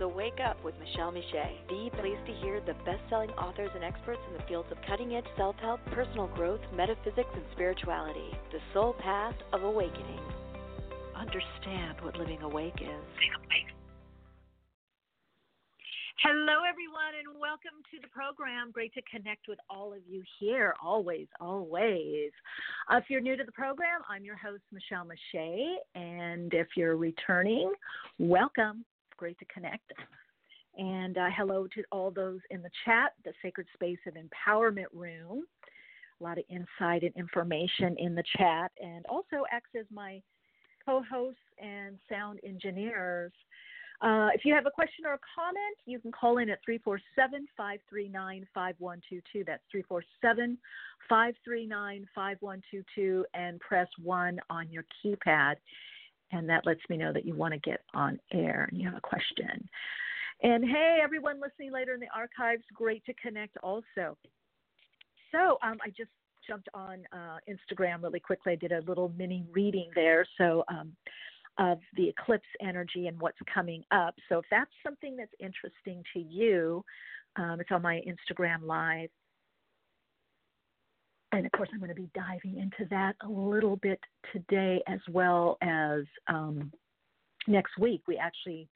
So wake up with Michele Meiche, the place to hear the best-selling authors and experts in the fields of cutting-edge self-help, personal growth, metaphysics, and spirituality. The soul path of awakening. Understand what living awake is. Hello, everyone, and welcome to the program. Great to connect with all of you here, always, always. Uh, if you're new to the program, I'm your host, Michele Meiche, and if you're returning, welcome. Great to connect. And uh, hello to all those in the chat, the Sacred Space of Empowerment Room. A lot of insight and information in the chat, and also acts as my co hosts and sound engineers. Uh, if you have a question or a comment, you can call in at 347 539 5122. That's 347 539 5122 and press 1 on your keypad. And that lets me know that you want to get on air and you have a question. And hey, everyone listening later in the archives, great to connect also. So um, I just jumped on uh, Instagram really quickly. I did a little mini reading there. So um, of the eclipse energy and what's coming up. So if that's something that's interesting to you, um, it's on my Instagram live. And of course, I'm going to be diving into that a little bit today as well as um, next week. We actually,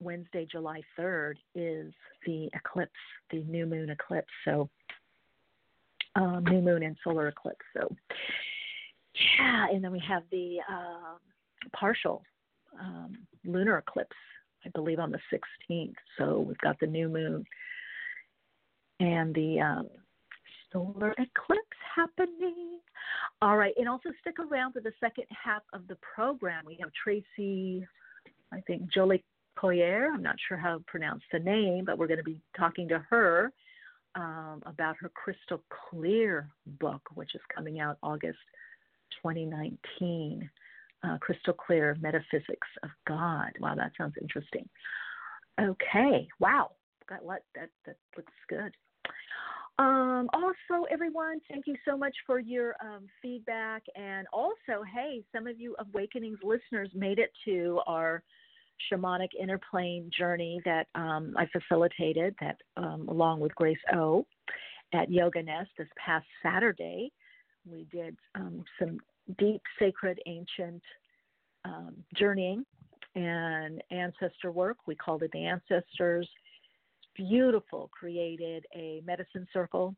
Wednesday, July 3rd, is the eclipse, the new moon eclipse. So, um, new moon and solar eclipse. So, yeah, and then we have the um, partial um, lunar eclipse, I believe, on the 16th. So we've got the new moon and the um, solar eclipse happening. All right, and also stick around for the second half of the program. We have Tracie, I think, Jolie Coyer. I'm not sure how to pronounce the name, but we're going to be talking to her. Um, about her Crystal Clear book, which is coming out August 2019. Uh, Crystal Clear Metaphysics of God. Wow, that sounds interesting. Okay, wow, got what that that looks good. Um, also, everyone, thank you so much for your um, feedback. And also, hey, some of you Awakenings listeners made it to our shamanic interplane journey that um, I facilitated, that um, along with Grace O at Yoga Nest this past Saturday. We did um, some deep, sacred, ancient um, journeying and ancestor work. We called it the Ancestors. Beautiful, created a medicine circle.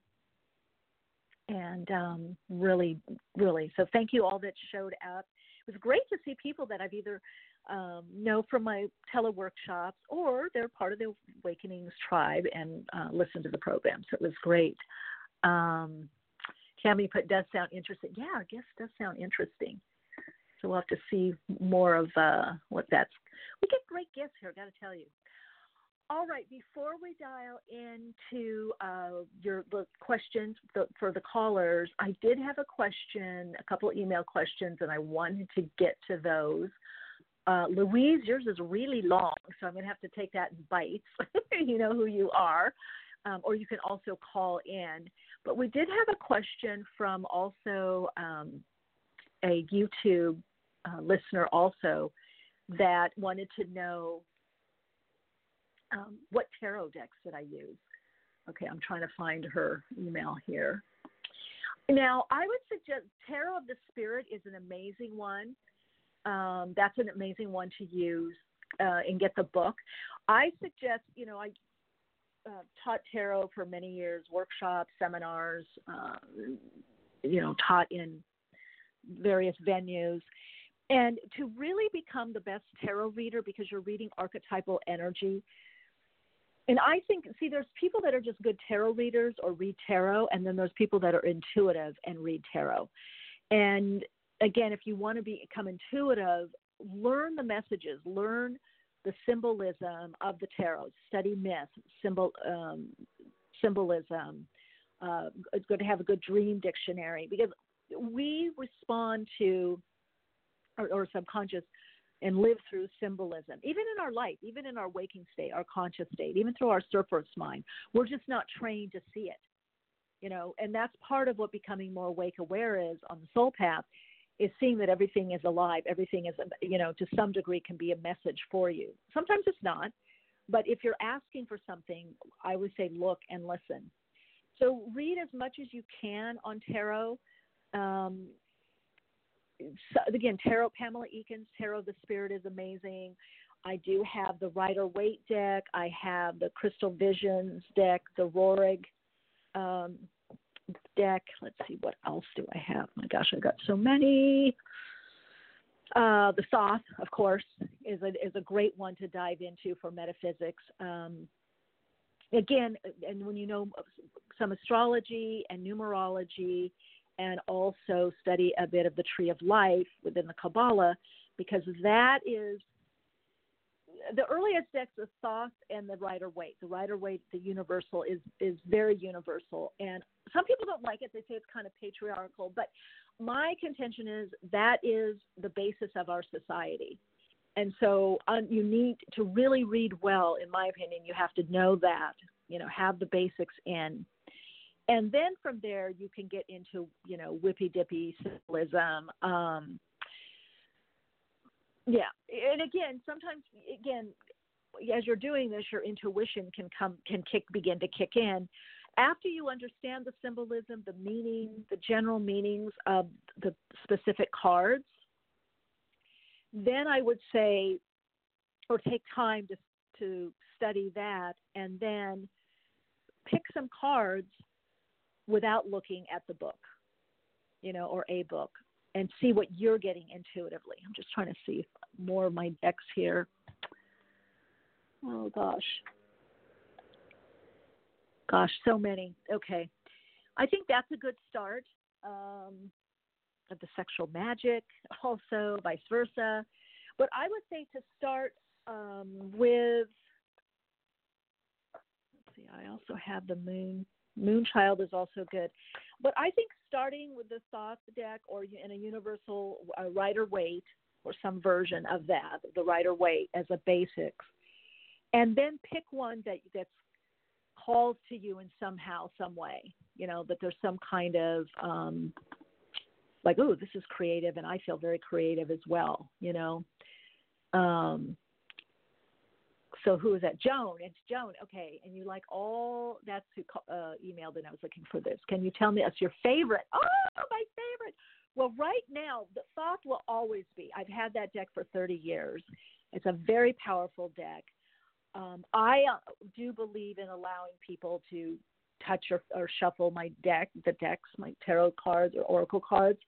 And um, really, really, so thank you all that showed up. It was great to see people that I've either um, know from my teleworkshops or they're part of the Awakenings tribe and uh, listen to the program. So it was great. Um, Tammy put does sound interesting. Yeah, I guess does sound interesting. So we'll have to see more of uh, what that's. We get great gifts here, got to tell you. All right, before we dial into uh, your the questions for the callers, I did have a question, a couple email questions, and I wanted to get to those. Uh, Louise, yours is really long, so I'm going to have to take that in bites. you know who you are um, or you can also call in. But we did have a question from also um, a YouTube uh, listener also that wanted to know um, what tarot decks did I use. Okay, I'm trying to find her email here. Now, I would suggest Tarot of the Spirit is an amazing one. Um, that's an amazing one to use uh, and get the book. I suggest, you know, I uh, taught tarot for many years, workshops, seminars, uh, you know, taught in various venues. And to really become the best tarot reader, because you're reading archetypal energy, and I think, see, there's people that are just good tarot readers or read tarot, and then there's people that are intuitive and read tarot. And again, if you want to become intuitive, learn the messages, learn the symbolism of the tarot, study myth, symbol, um, symbolism. Uh, it's good to have a good dream dictionary because we respond to, or, or subconscious and live through symbolism, even in our life, even in our waking state, our conscious state, even through our surface mind. We're just not trained to see it, you know, and that's part of what becoming more awake aware is on the soul path is seeing that everything is alive, everything is, you know, to some degree can be a message for you. Sometimes it's not, but if you're asking for something, I would say look and listen. So read as much as you can on tarot. Um, again, Tarot, Pamela Eakins, Tarot of the Spirit is amazing. I do have the Rider Waite deck. I have the Crystal Visions deck, the Roehrig um, deck. Let's see, what else do I have? My gosh, I've got so many. Uh, the Thoth, of course, is a, is a great one to dive into for metaphysics. Um, again, and when you know some astrology and numerology and also study a bit of the tree of life within the Kabbalah, because that is the earliest decks of Thoth and the Rider Waite. The Rider Waite, the universal, is is very universal, and some people don't like it. They say it's kind of patriarchal, but my contention is that is the basis of our society. And so um, you need to really read well, in my opinion. You have to know that, you know, have the basics in and then from there you can get into you know whippy dippy symbolism um yeah. And again sometimes again as you're doing this your intuition can come can kick begin to kick in. After you understand the symbolism the meaning the general meanings of the specific cards then i would say or take time to to study that and then pick some cards without looking at the book, you know, or a book and see what you're getting intuitively. I'm just trying to see more of my decks here. Oh gosh. Gosh, so many. Okay. I think that's a good start. Um, of the sexual magic, also vice versa. But I would say to start um, with, let's see, I also have the moon Moonchild is also good. But I think starting with the Thoth deck or in a universal uh, Rider Waite or some version of that, the Rider Waite as a basics, and then pick one that that's calls to you in somehow, some way. You know that there's some kind of um, like, oh, this is creative, and I feel very creative as well. You know, um, so who is that? Joan. It's Joan. Okay. And you like all, that's who uh, emailed and I was looking for this. Can you tell me that's your favorite? Oh, my favorite. Well, right now, the Thoth will always be. I've had that deck for 30 years. It's a very powerful deck. Um, I uh, do believe in allowing people to touch or, or shuffle my deck, the decks, my tarot cards or oracle cards.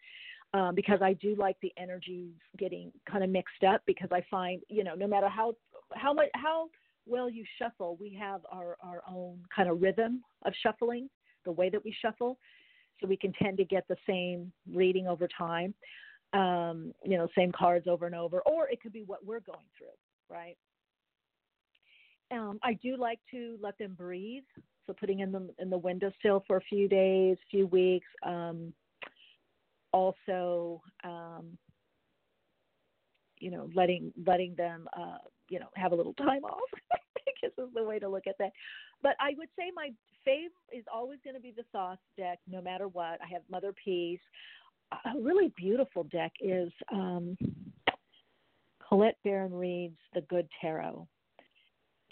Um, because I do like the energies getting kind of mixed up because I find, you know, no matter how how much how well you shuffle, we have our our own kind of rhythm of shuffling, the way that we shuffle, so we can tend to get the same reading over time. Um, you know, same cards over and over, or it could be what we're going through, right? Um, I do like to let them breathe, so putting in them in the windowsill for a few days, few weeks. Um, also, um, you know, letting letting them uh, you know have a little time off. Guess is the way to look at that. But I would say my fave is always going to be the Thoth deck, no matter what. I have Mother Peace. A really beautiful deck is um, Colette Baron-Reid's The Good Tarot.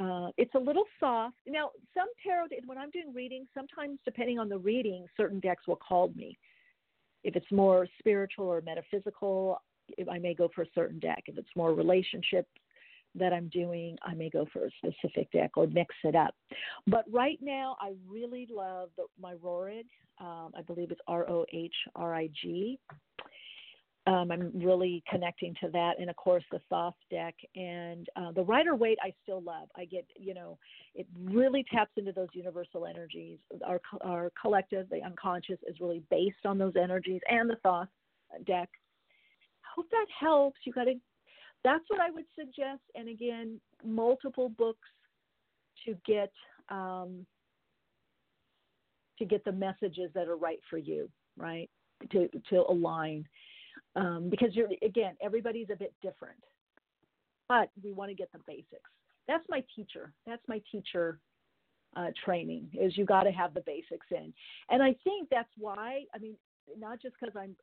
Uh, it's a little soft. Now, some tarot, when I'm doing readings, sometimes depending on the reading, certain decks will call me. If it's more spiritual or metaphysical, I may go for a certain deck. If it's more relationship that I'm doing, I may go for a specific deck or mix it up. But right now, I really love the, my Roehrig. Um, I believe it's R O H R I G. Um, I'm really connecting to that, and of course the Thoth deck and uh, the Rider Waite. I still love. I get, you know, it really taps into those universal energies. Our our collective, the unconscious, is really based on those energies, and the Thoth deck. I hope that helps. You got to. That's what I would suggest. And again, multiple books to get um, to get the messages that are right for you, right? To to align, um, because you're again everybody's a bit different, but we want to get the basics. That's my teacher. That's my teacher uh, training. Is you got to have the basics in, and I think that's why. I mean, not just because I'm,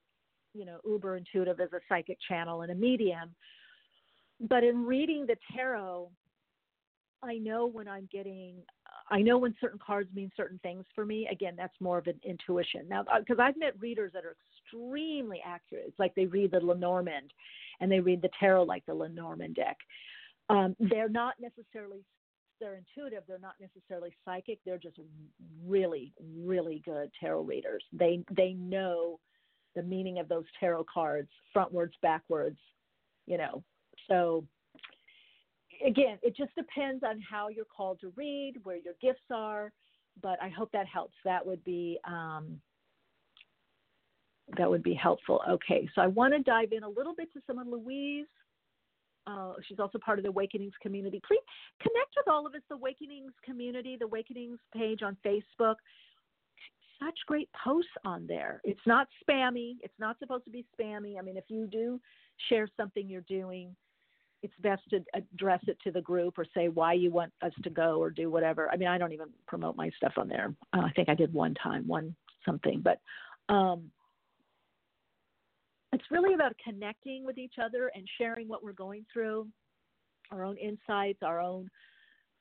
you know, uber intuitive as a psychic channel and a medium, but in reading the tarot I know when I'm getting, I know when certain cards mean certain things for me. Again, that's more of an intuition. Now, because uh, I've met readers that are extremely accurate. It's like they read the Lenormand and they read the tarot like the Lenormand deck. Um, they're not necessarily they're intuitive they're not necessarily psychic they're just really really good tarot readers they they know the meaning of those tarot cards frontwards backwards you know so again, it just depends on how you're called to read, where your gifts are. But I hope that helps. That would be um, that would be helpful. Okay, so I want to dive in a little bit to someone, Louise. Uh, she's also part of the Awakenings community. Please connect with all of us, the Awakenings community, the Awakenings page on Facebook. Such great posts on there. It's not spammy. It's not supposed to be spammy. I mean, if you do share something you're doing, it's best to address it to the group or say why you want us to go or do whatever. I mean, I don't even promote my stuff on there. Uh, I think I did one time, one something, but um, it's really about connecting with each other and sharing what we're going through, our own insights, our own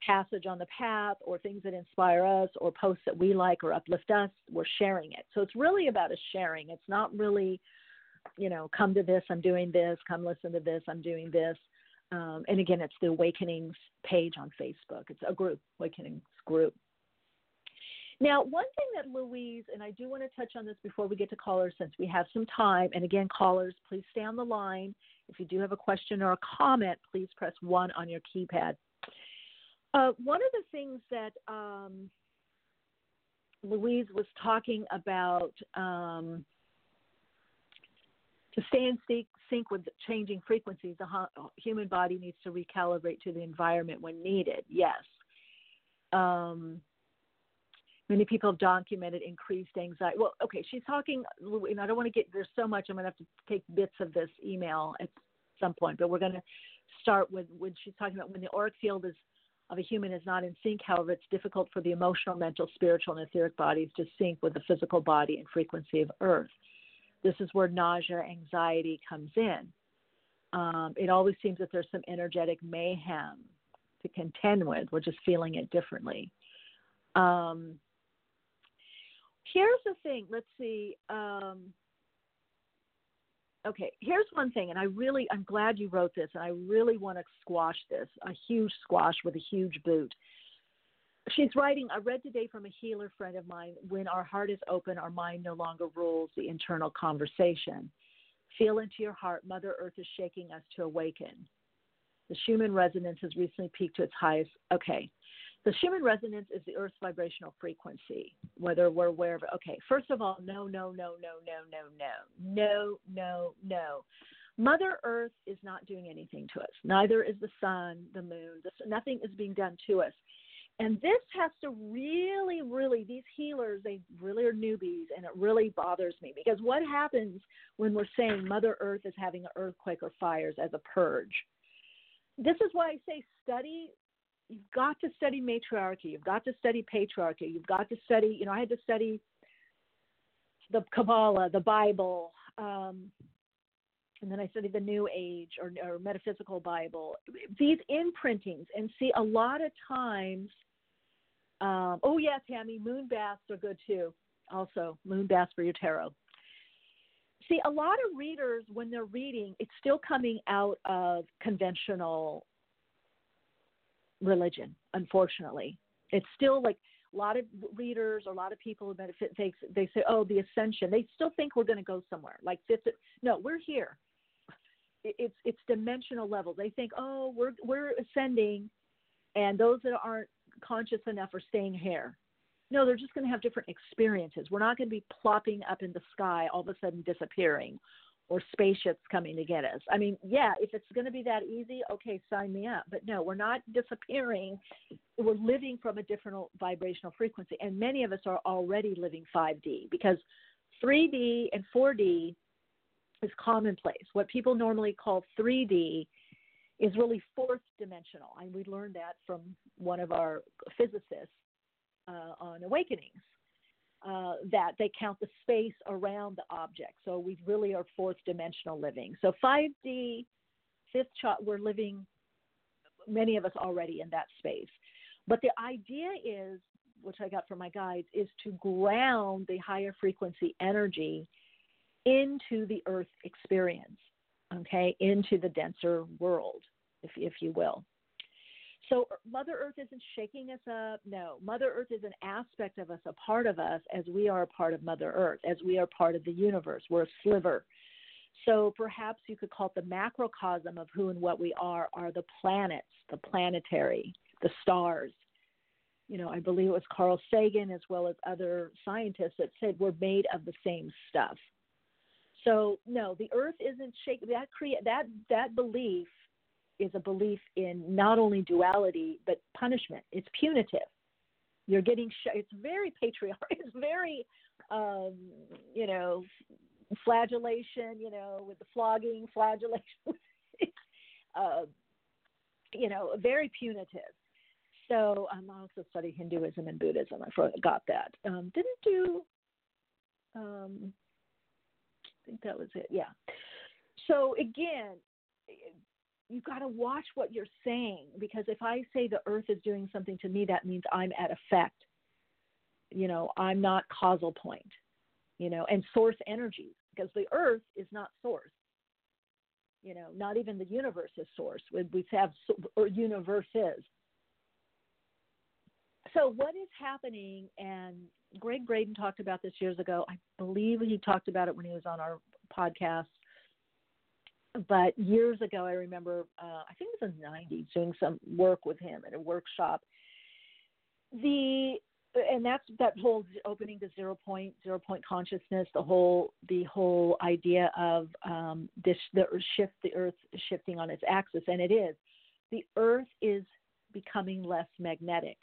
passage on the path, or things that inspire us, or posts that we like or uplift us. We're sharing it. So it's really about a sharing. It's not really, you know, come to this, I'm doing this, come listen to this, I'm doing this. Um, and again, it's the Awakenings page on Facebook. It's a group, Awakenings group. Now, one thing that Louise, and I do want to touch on this before we get to callers since we have some time. And again, callers, please stay on the line. If you do have a question or a comment, please press one on your keypad. Uh, one of the things that um, Louise was talking about um, to stay in sync, with changing frequencies, the human body needs to recalibrate to the environment when needed. Yes. Um, many people have documented increased anxiety. Well, okay, she's talking, and I don't want to get, there's so much, I'm going to have to take bits of this email at some point, but we're going to start with when she's talking about when the auric field is of a human is not in sync. However, it's difficult for the emotional, mental, spiritual, and etheric bodies to sync with the physical body and frequency of Earth. This is where nausea, anxiety comes in. Um, it always seems that there's some energetic mayhem to contend with. We're just feeling it differently. Um, here's the thing. Let's see. Um, okay, here's one thing, and I really, I'm glad you wrote this, and I really want to squash this a huge squash with a huge boot she's writing i read today from a healer friend of mine when our heart is open our mind no longer rules the internal conversation feel into your heart mother earth is shaking us to awaken the schumann resonance has recently peaked to its highest okay the schumann resonance is the earth's vibrational frequency whether we're aware of it okay first of all no no no no no no no no no no Mother Earth is not doing anything to us. Neither is the sun, the moon. The, nothing is being done to us. And this has to really, really, these healers, they really are newbies, and it really bothers me because what happens when we're saying Mother Earth is having an earthquake or fires as a purge? This is why I say study. You've got to study matriarchy. You've got to study patriarchy. You've got to study, you know, I had to study the Kabbalah, the Bible, um, and then I studied the New Age or, or Metaphysical Bible. These imprintings, and see, a lot of times um, oh yeah, Tammy, moon baths are good too. Also, moon baths for your tarot. See, a lot of readers, when they're reading, it's still coming out of conventional religion. Unfortunately, it's still like a lot of readers, or a lot of people who benefit, they, they say, oh, the ascension. They still think we're going to go somewhere. Like fifth, no, we're here. It's it's dimensional level. They think, oh, we're we're ascending, and those that aren't conscious enough are staying here. No, they're just going to have different experiences. We're not going to be plopping up in the sky all of a sudden disappearing or spaceships coming to get us. I mean, yeah, if it's going to be that easy, okay, sign me up. But no, we're not disappearing. We're living from a different vibrational frequency. And many of us are already living 5D because 3D and 4D is commonplace. What people normally call 3D is really fourth dimensional. And we learned that from one of our physicists uh, on Awakenings uh, that they count the space around the object. So we really are fourth dimensional living. So 5D, fifth chart, we're living, many of us already in that space. But the idea is, which I got from my guides, is to ground the higher frequency energy into the earth experience, okay, into the denser world, if, if you will. So uh, Mother Earth isn't shaking us up. No, Mother Earth is an aspect of us, a part of us, as we are a part of Mother Earth, as we are part of the universe. We're a sliver. So perhaps you could call it the macrocosm of who and what we are, are the planets, the planetary, the stars. You know, I believe it was Carl Sagan as well as other scientists that said we're made of the same stuff. So no, the Earth isn't shaking. That create that that belief is a belief in not only duality but punishment. It's punitive. You're getting sh- it's very patriarchal. It's very um, you know flagellation. You know with the flogging, flagellation. uh, you know very punitive. So um, I also study Hinduism and Buddhism. I forgot that. Um, didn't do. Um, I think that was it. Yeah. So again, you got to watch what you're saying because if I say the earth is doing something to me, that means I'm at effect. You know, I'm not causal point, you know, and source energy because the earth is not source. You know, not even the universe is source. We, we have or universes. So what is happening? And Gregg Braden talked about this years ago. I believe he talked about it when he was on our podcast but years ago, I remember, uh, I think it was in the 90s, doing some work with him at a workshop. The and that's that whole opening to zero point zero point consciousness the whole the whole idea of um, this the shift the earth shifting on its axis and it is. The earth is becoming less magnetic.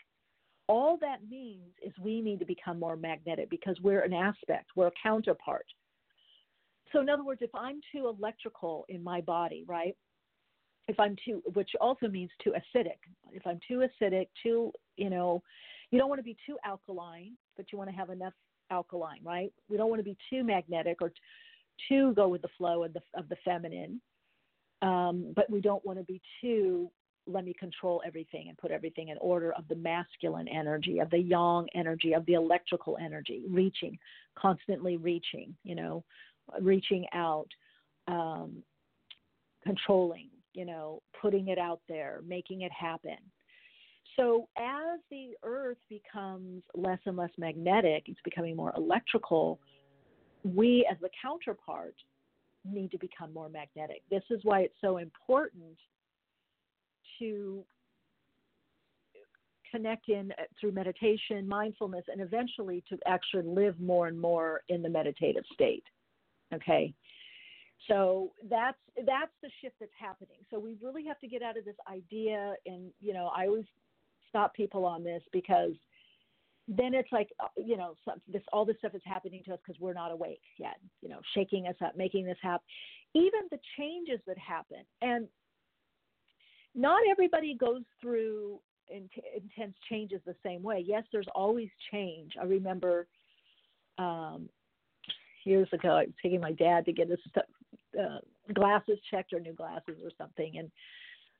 All that means is we need to become more magnetic because we're an aspect we're a counterpart so, in other words, if I'm too electrical in my body, right? If I'm too, which also means too acidic. If I'm too acidic, too, you know, you don't want to be too alkaline, but you want to have enough alkaline, right? We don't want to be too magnetic or too go with the flow of the of the feminine, um, but we don't want to be too let me control everything and put everything in order of the masculine energy, of the yang energy, of the electrical energy, reaching, constantly reaching, you know, reaching out, um, controlling, you know, putting it out there, making it happen. So as the earth becomes less and less magnetic, it's becoming more electrical, we as the counterpart need to become more magnetic. This is why it's so important to connect in uh, through meditation, mindfulness, and eventually to actually live more and more in the meditative state. Okay. So that's that's the shift that's happening. So we really have to get out of this idea, and you know, I always stop people on this because then it's like uh, you know, some, this all this stuff is happening to us because we're not awake yet. You know, shaking us up, making this happen. Even the changes that happen, and not everybody goes through intense changes the same way. Yes, there's always change. I remember um, years ago. I was taking my dad to get his uh, glasses checked or new glasses or something, and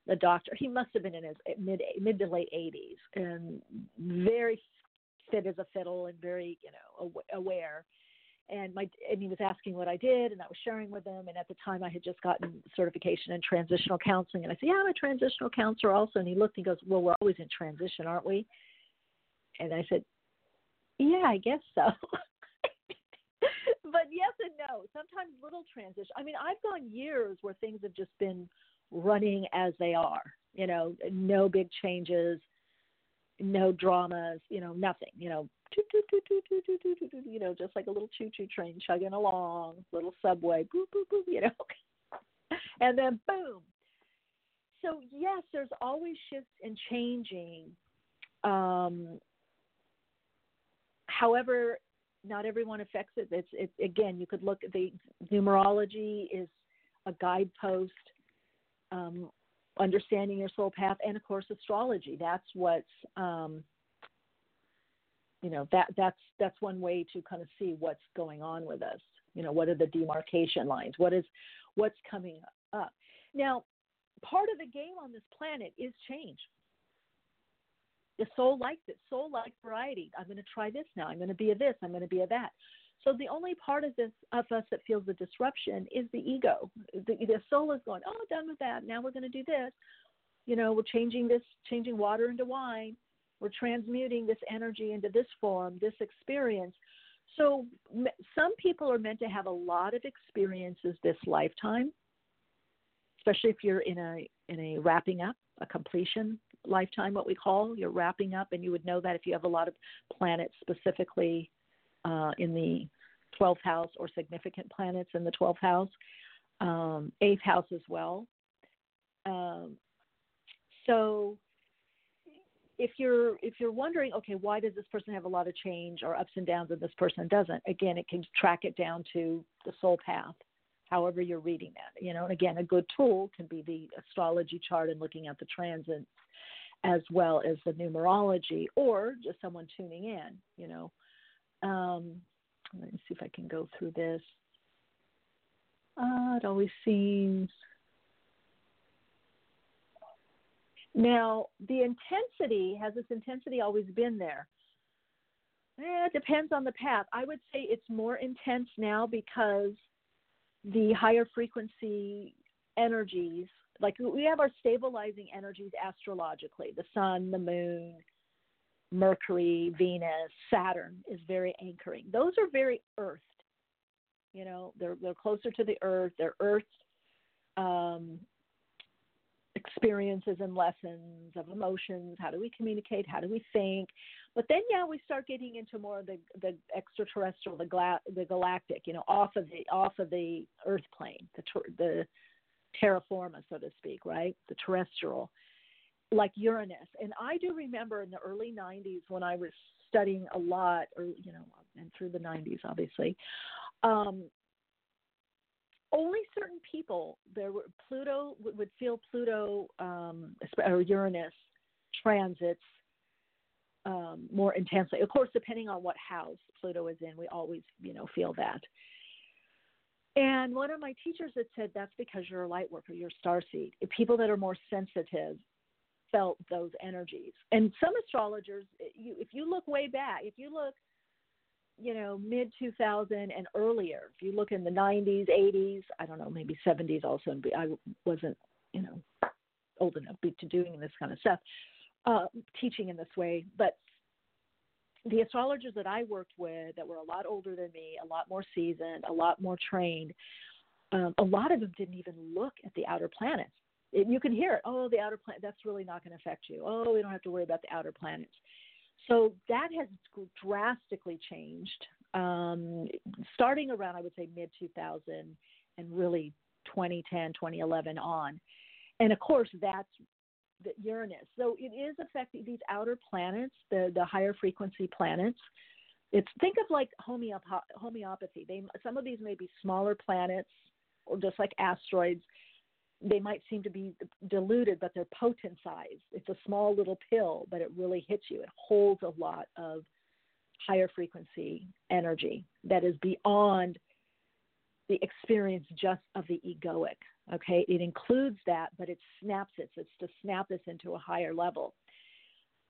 the doctor he must have been in his mid mid to late 80s and very fit as a fiddle and very you know aware and my and he was asking what I did and I was sharing with him and at the time I had just gotten certification in transitional counseling and I said yeah I'm a transitional counselor also and he looked and he goes well we're always in transition aren't we and I said Yeah, I guess so. but yes and no. Sometimes little transition. I mean, I've gone years where things have just been running as they are. You know, no big changes, no dramas. You know, nothing. You know, you know, just like a little choo-choo train chugging along, little subway, boop boop boop. You know, and then boom. So yes, there's always shifts and changing. Um, however, not everyone affects it. It's it, again, you could look at the numerology is a guidepost. Um, understanding your soul path, and of course astrology. That's what's um, you know that that's that's one way to kind of see what's going on with us. You know, what are the demarcation lines? What is what's coming up? Now, part of the game on this planet is change. The soul likes it. Soul likes variety. I'm going to try this now. I'm going to be a this. I'm going to be a that. So the only part of this of us that feels the disruption is the ego. The, the soul is going, oh, done with that. Now we're going to do this. You know, we're changing this, changing water into wine. We're transmuting this energy into this form, this experience. So some people are meant to have a lot of experiences this lifetime, especially if you're in a in a wrapping up, a completion lifetime, what we call. You're wrapping up, and you would know that if you have a lot of planets specifically uh, in the 12th house or significant planets in the 12th house, um, eighth house as well. Um, so if you're if you're wondering, okay, why does this person have a lot of change or ups and downs and this person doesn't? Again, it can track it down to the soul path, however you're reading that. You know, and again, a good tool can be the astrology chart and looking at the transits as well as the numerology, or just someone tuning in. You know, um, let me see if I can go through this. Uh, it always seems Now, the intensity, has this intensity always been there? Eh, it depends on the path. I would say it's more intense now because the higher frequency energies, like we have our stabilizing energies astrologically the sun, the moon, Mercury, Venus, Saturn is very anchoring. Those are very earthed. You know, they're they're closer to the earth. They're earth um, experiences and lessons of emotions. How do we communicate? How do we think? But then, yeah, we start getting into more of the the extraterrestrial, the gla- the galactic. You know, off of the off of the Earth plane, the ter- the terra firma, so to speak, right? The terrestrial, like Uranus. And I do remember in the early '90s when I was studying a lot, or you know, and through the '90s, obviously. Um, only certain people there were Pluto would feel Pluto um, or Uranus transits um, more intensely. Of course, depending on what house Pluto is in, we always you know feel that. And one of my teachers had said that's because you're a light worker, you're star seed. People that are more sensitive felt those energies. And some astrologers, if you look way back, if you look you know, mid 2000 and earlier. If you look in the 90s, 80s, I don't know, maybe 70s also. I wasn't, you know, old enough to doing this kind of stuff, uh, teaching in this way. But the astrologers that I worked with that were a lot older than me, a lot more seasoned, a lot more trained, um, a lot of them didn't even look at the outer planets. It, you can hear it. Oh, the outer planet, that's really not going to affect you. Oh, we don't have to worry about the outer planets. So that has drastically changed, um, starting around, I would say, mid 2000 and really 2010, 2011 on. And of course, that's the Uranus. So it is affecting these outer planets, the, the higher frequency planets. It's think of like homeop- homeopathy. They some of these may be smaller planets, or just like asteroids they might seem to be diluted, but they're potent size. It's a small little pill, but it really hits you. It holds a lot of higher frequency energy that is beyond the experience just of the egoic. Okay, it includes that, but it snaps it. It's to snap this into a higher level.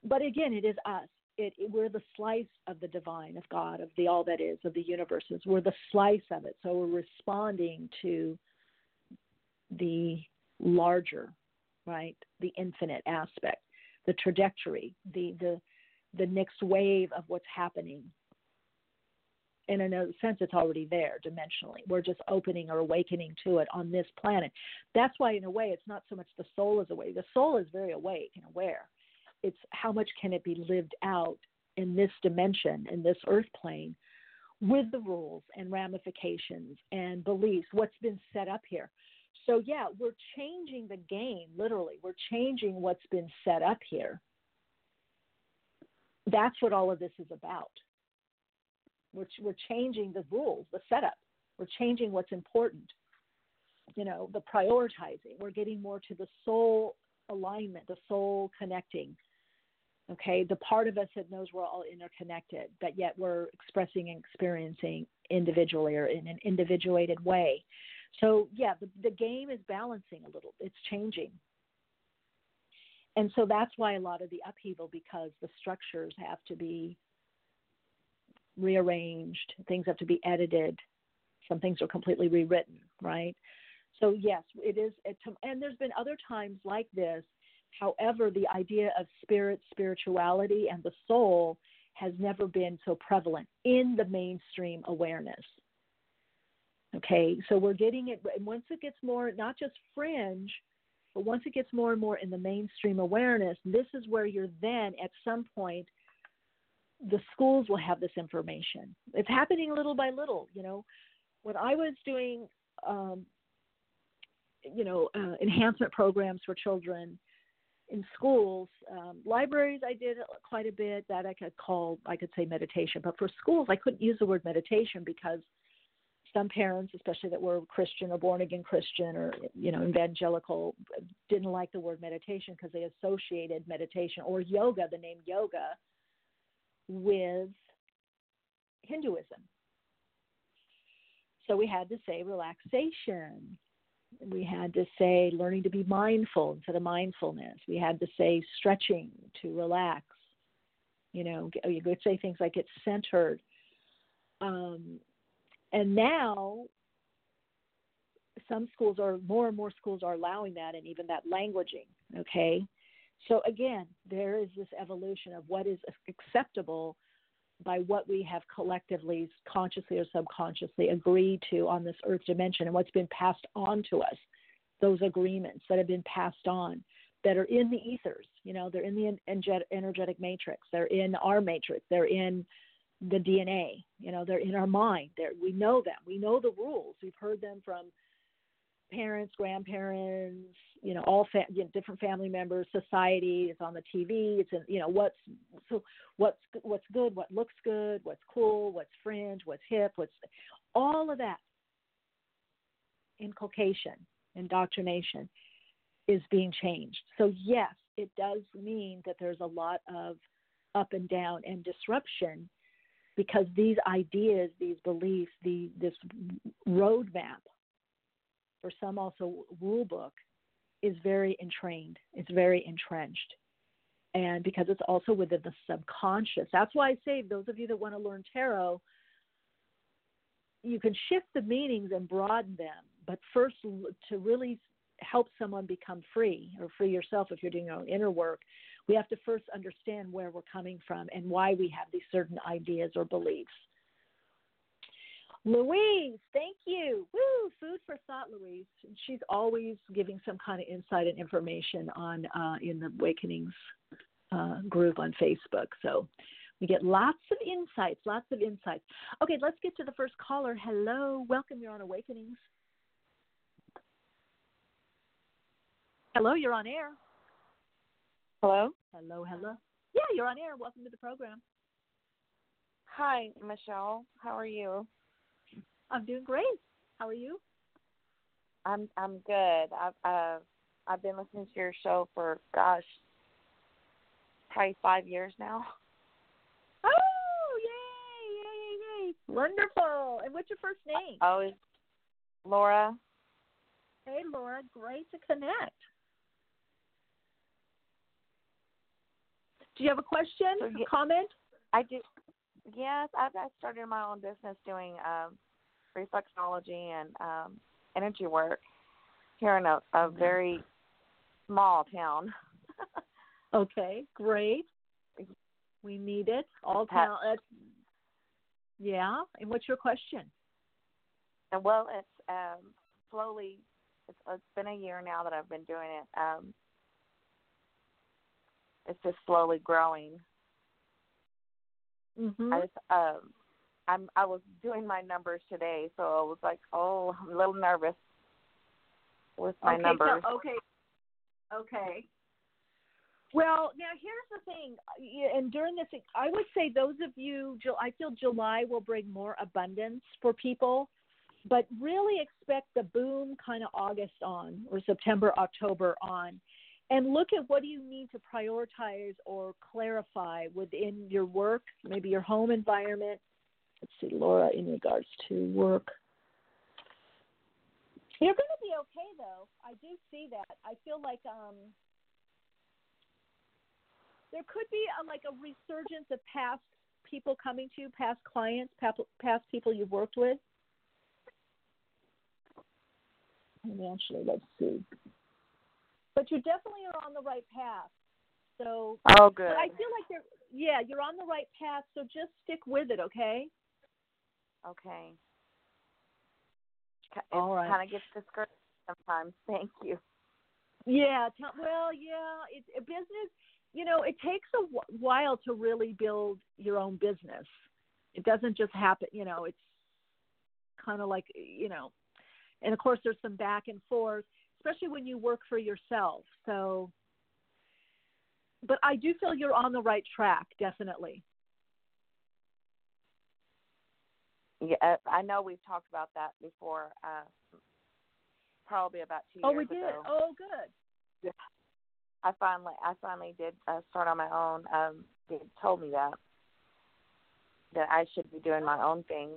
But again, it is us. It, it, we're the slice of the divine, of God, of the all that is, of the universes. We're the slice of it. So we're responding to the larger, right? The infinite aspect, the trajectory, the the the next wave of what's happening in a sense, it's already there dimensionally. We're just opening or awakening to it on this planet. That's why, in a way, it's not so much the soul is awake. The soul is very awake and aware. It's how much can it be lived out in this dimension, in this earth plane, with the rules and ramifications and beliefs, what's been set up here. So, yeah, we're changing the game, literally. We're changing what's been set up here. That's what all of this is about. We're, we're changing the rules, the setup. We're changing what's important. You know, the prioritizing. We're getting more to the soul alignment, the soul connecting. Okay, the part of us that knows we're all interconnected, but yet we're expressing and experiencing individually or in an individuated way. So, yeah, the, the game is balancing a little, it's changing. And so that's why a lot of the upheaval, because the structures have to be rearranged, things have to be edited, some things are completely rewritten, right? So, yes, it is. And there's been other times like this. However, the idea of spirit, spirituality, and the soul has never been so prevalent in the mainstream awareness. Okay, so we're getting it, and once it gets more, not just fringe, but once it gets more and more in the mainstream awareness, this is where you're then at some point, the schools will have this information. It's happening little by little. You know, when I was doing, um, you know, uh, enhancement programs for children in schools, um, libraries, I did quite a bit that I could call, I could say meditation. But for schools, I couldn't use the word meditation because some parents, especially that were Christian or born again Christian or you know evangelical, didn't like the word meditation because they associated meditation or yoga, the name yoga, with Hinduism. So we had to say relaxation. We had to say learning to be mindful instead of mindfulness. We had to say stretching to relax. You know, you could say things like it's centered. Um, and now some schools are more and more schools are allowing that and even that languaging okay? So again there is this evolution of what is acceptable by what we have collectively consciously or subconsciously agreed to on this earth dimension and what's been passed on to us. Those agreements that have been passed on that are in the ethers you know they're in the energetic matrix they're in our matrix they're in the DNA. You know, they're in our mind. They're, we know them. We know the rules. We've heard them from parents, grandparents, you know, all fa- you know, different family members, society. It's on the TV. It's in, you know, what's so what's what's good, what looks good, what's cool, what's fringe, what's hip, what's all of that. Inculcation, indoctrination is being changed. So yes, it does mean that there's a lot of up and down and disruption because these ideas, these beliefs, the, this roadmap, for some also rule book, is very entrained. It's very entrenched. And because it's also within the subconscious. That's why I say, those of you that want to learn tarot, you can shift the meanings and broaden them. But first, to really help someone become free or free yourself if you're doing your own inner work, we have to first understand where we're coming from and why we have these certain ideas or beliefs. Louise, thank you. Woo, food for thought, Louise. She's always giving some kind of insight and information on uh, in the Awakenings uh, group on Facebook. So we get lots of insights, lots of insights. Okay, let's get to the first caller. Hello, welcome. You're on Awakenings. Hello, you're on air. Hello? Hello, hello. Yeah, you're on air. Welcome to the program. Hi, Michele. How are you? I'm doing great. How are you? I'm I'm good. I've uh, I've been listening to your show for gosh, probably five years now. Oh, yay, yay, yay, yay. Wonderful. And what's your first name? Oh, it's Laura. Hey Laura, great to connect. Do you have a question, so, a comment? I do. Yes, I've I started my own business doing um, reflexology and um, energy work here in a, a very small town. okay, great. We need it. All town. Yeah. And what's your question? And well, it's um, slowly. It's, it's been a year now that I've been doing it. Um, it's just slowly growing. Mm-hmm. I just um, I'm I was doing my numbers today, so I was like, oh, I'm a little nervous with my okay, numbers. So, okay. Okay. Well, now here's the thing, and during this, I would say those of you, I feel July will bring more abundance for people, but really expect the boom kind of August on or September, October on, and look at what do you need to prioritize or clarify within your work, maybe your home environment. Let's see, Laura, in regards to work. You're going to be okay, though. I do see that. I feel like um, there could be a, like a resurgence of past people coming to you, past clients, past, people you've worked with. Financially, let's see. But you definitely are on the right path. So, oh, good. But I feel like you're, yeah, you're on the right path. So just stick with it, okay? Okay. It All right. kind of gets discouraged sometimes. Thank you. Yeah. T- well, yeah. It's a business. You know, it takes a wh- while to really build your own business. It doesn't just happen. You know, it's kind of like you know, and of course there's some back and forth, especially when you work for yourself. So, but I do feel you're on the right track, definitely. Yeah, uh, I know we've talked about that before. Uh, probably about two Oh, years ago. Oh, we did. ago. Oh, good. Yeah. I finally, I finally did uh, start on my own. Um, they told me that that I should be doing my own thing,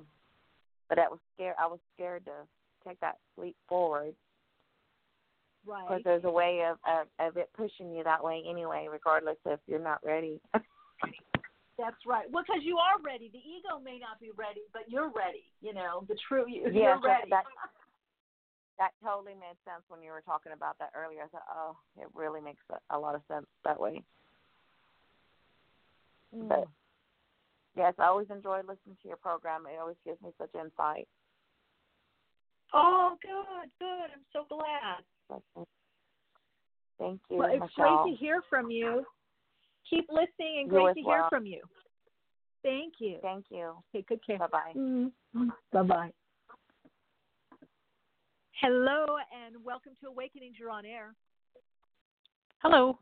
but I was scared. I was scared to take that leap forward Right. because there's a way of, of of it pushing you that way anyway, regardless if you're not ready. That's right. Well, because you are ready. The ego may not be ready, but you're ready. You know, the true you, yeah, you're ready. that that totally made sense when you were talking about that earlier. I thought, oh, it really makes a, a lot of sense that way. Mm. But yes, I always enjoy listening to your program. It always gives me such insight. Oh, good, good. I'm so glad. Thank you, Well, it's Michele. great to hear from you. Keep listening and You great as to hear from you. Thank you. Thank you. Okay, good care. Bye bye. Mm-hmm. Bye bye. Hello and welcome to Awakenings. You're on air. Hello,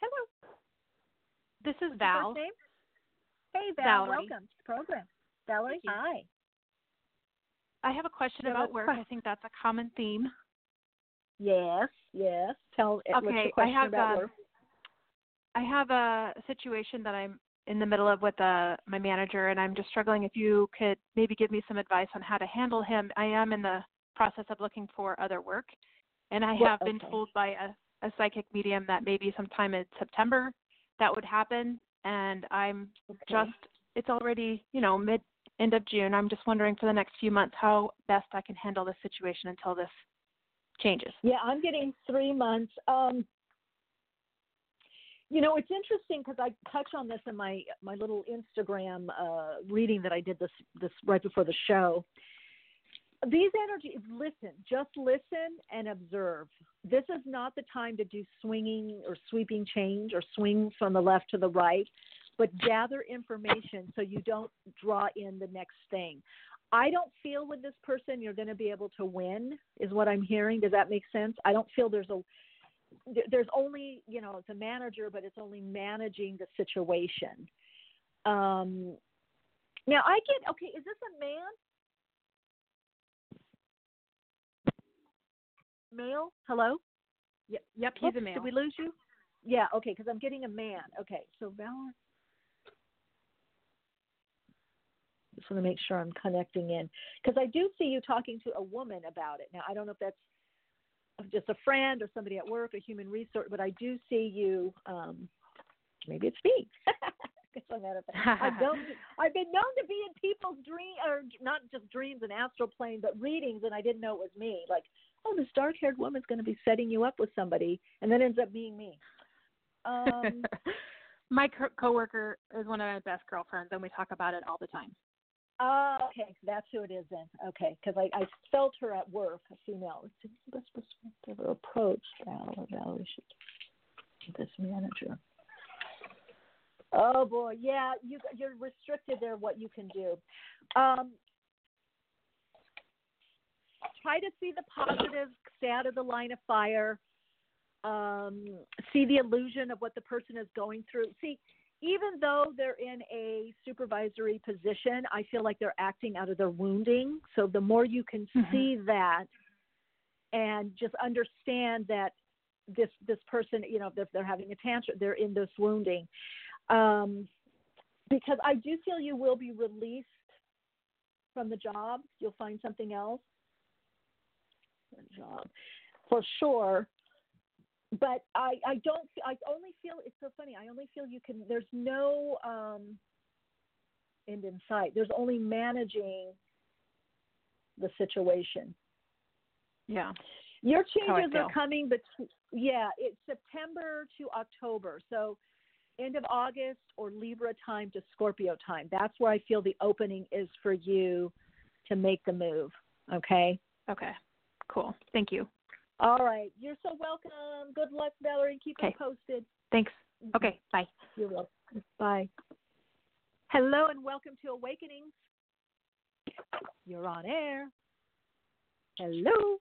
Hello. this is Val. first name? Hey, Val. Valerie. Welcome to the program. Valerie, hi. I have a question Yeah, about that's work. fine. I think that's a common theme. Yes, yes. Tell what's Okay, I have about um. I have a situation that I'm in the middle of with uh, my manager, and I'm just struggling. If you could maybe give me some advice on how to handle him. I am in the process of looking for other work, and I Well, have been okay. told by a, a psychic medium that maybe sometime in September that would happen. And I'm Okay. just it's already you know mid end of June. I'm just wondering for the next few months how best I can handle this situation until this changes. Yeah, I'm getting three months. Um, you know, it's interesting because I touch on this in my my little Instagram uh, reading that I did this this right before the show. These energies, listen, just listen and observe. This is not the time to do swinging or sweeping change or swing from the left to the right, but gather information so you don't draw in the next thing. I don't feel with this person you're going to be able to win, is what I'm hearing. Does that make sense? I don't feel there's a there's only you know it's a manager, but it's only managing the situation. Um, now I get okay. Is this a man? Male? Hello. Yep, yep, Oops, he's a male. Did we lose you? Yeah. Okay, because I'm getting a man. Okay, so Valor. Just want to make sure I'm connecting in because I do see you talking to a woman about it. Now I don't know if that's just a friend or somebody at work, a human resource, but I do see you. Um, maybe it's me. Guess I'm out of it. I've, known, I've been known to be in people's dream, or not just dreams and astral plane, but readings, and I didn't know it was me. Like, oh, this dark-haired woman's going to be setting you up with somebody, and then ends up being me. Um, my co- coworker is one of my best girlfriends, and we talk about it all the time. Oh, okay, that's who it is then. Okay, because I, I felt her at work, a female. Best perspective approach, should this manager. Oh boy, yeah, you you're restricted there. What you can do. Um, try to see the positive, stay out of the line of fire. Um, see the illusion of what the person is going through. See, even though they're in a supervisory position, I feel like they're acting out of their wounding. So the more you can mm-hmm. see that and just understand that this this person, you know, if they're having a tantrum, they're in this wounding. Um, because I do feel you will be released from the job. You'll find something else. Good Job for sure but I, I don't I only feel it's so funny. I only feel you can there's no um end in sight. There's only managing the situation. Yeah. Your changes are coming but yeah, it's September to October. So end of August or Libra time to Scorpio time. That's where I feel the opening is for you to make the move. Okay? Okay. Cool. Thank you. All right. You're so welcome. Good luck, Valerie. Keep okay. posted. Thanks. Okay. Bye. You're welcome. Bye. Hello and welcome to Awakenings. You're on air. Hello.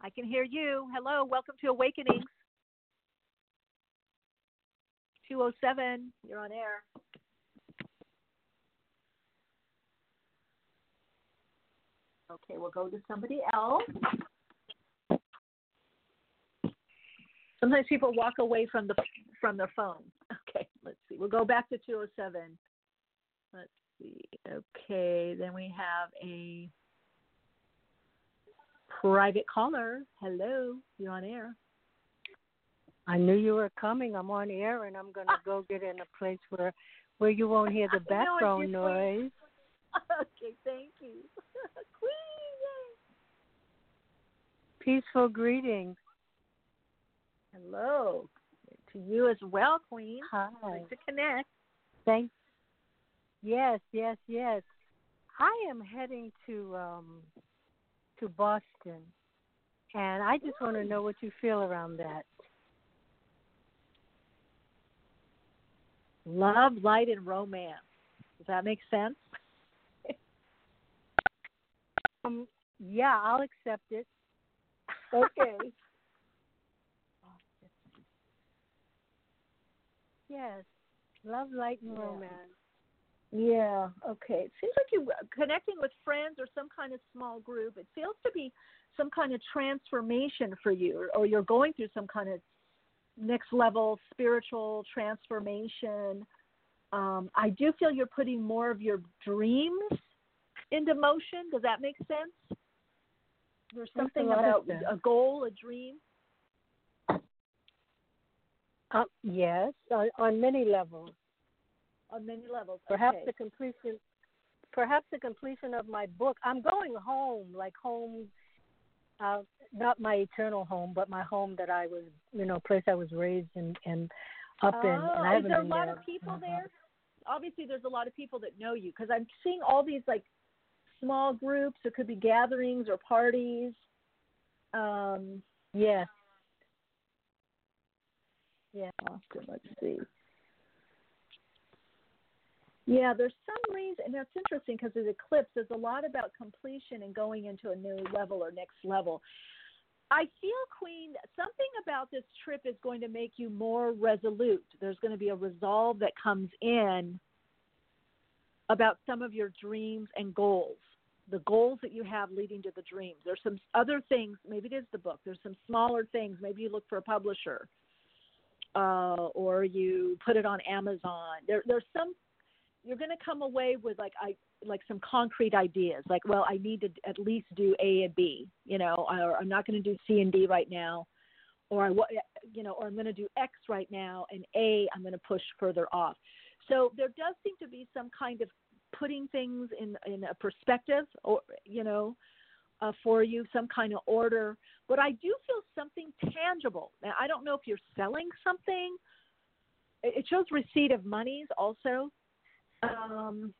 I can hear you. Hello. Welcome to Awakenings. 207. You're on air. Okay, we'll go to somebody else. Sometimes people walk away from the from their phone. Okay, let's see. We'll go back to 207. Let's see. Okay, then we have a private caller. Hello, you're on air. I knew you were coming. I'm on air, and I'm going to ah. go get in a place where where you won't hear the background noise. okay, thank you. Queen. Peaceful greetings. Hello. To you as well, Queen. Hi. Nice to connect. Thanks. Yes, yes, yes. I am heading to um to Boston. And I just want to know what you feel around that. Love, light, and romance. Does that make sense? Um, yeah, I'll accept it okay. yes. Love, light, and yeah. romance. Yeah. Okay. It seems like you're connecting with friends or some kind of small group. It feels to be some kind of transformation for you, or, or you're going through some kind of next level spiritual transformation. Um, I do feel you're putting more of your dreams into motion. Does that make sense? There's something about a goal, a dream. Uh, yes, on, on many levels. On many levels. Perhaps okay. the completion, perhaps the completion of my book. I'm going home, like home, uh, not my eternal home, but my home that I was, you know, place I was raised and and up oh, in. And is there a lot there. of people uh-huh. there? Obviously, there's a lot of people that know you because I'm seeing all these like small groups. It could be gatherings or parties. Um, yeah. Yeah. Boston, let's see. Yeah, there's some reason, and that's interesting because the eclipse. There's a lot about completion and going into a new level or next level. I feel, Queen, something about this trip is going to make you more resolute. There's going to be a resolve that comes in about some of your dreams and goals the goals that you have leading to the dreams. There's some other things. Maybe it is the book. There's some smaller things. Maybe you look for a publisher, uh, or you put it on Amazon. There, there's some. You're going to come away with like I like some concrete ideas. Like, well, I need to at least do A and B. You know, or I'm not going to do C and D right now, or I, you know, or I'm going to do X right now, and A I'm going to push further off. So there does seem to be some kind of putting things in in a perspective or you know uh, for you some kind of order but i do feel something tangible now i don't know if you're selling something it shows receipt of monies also. Um,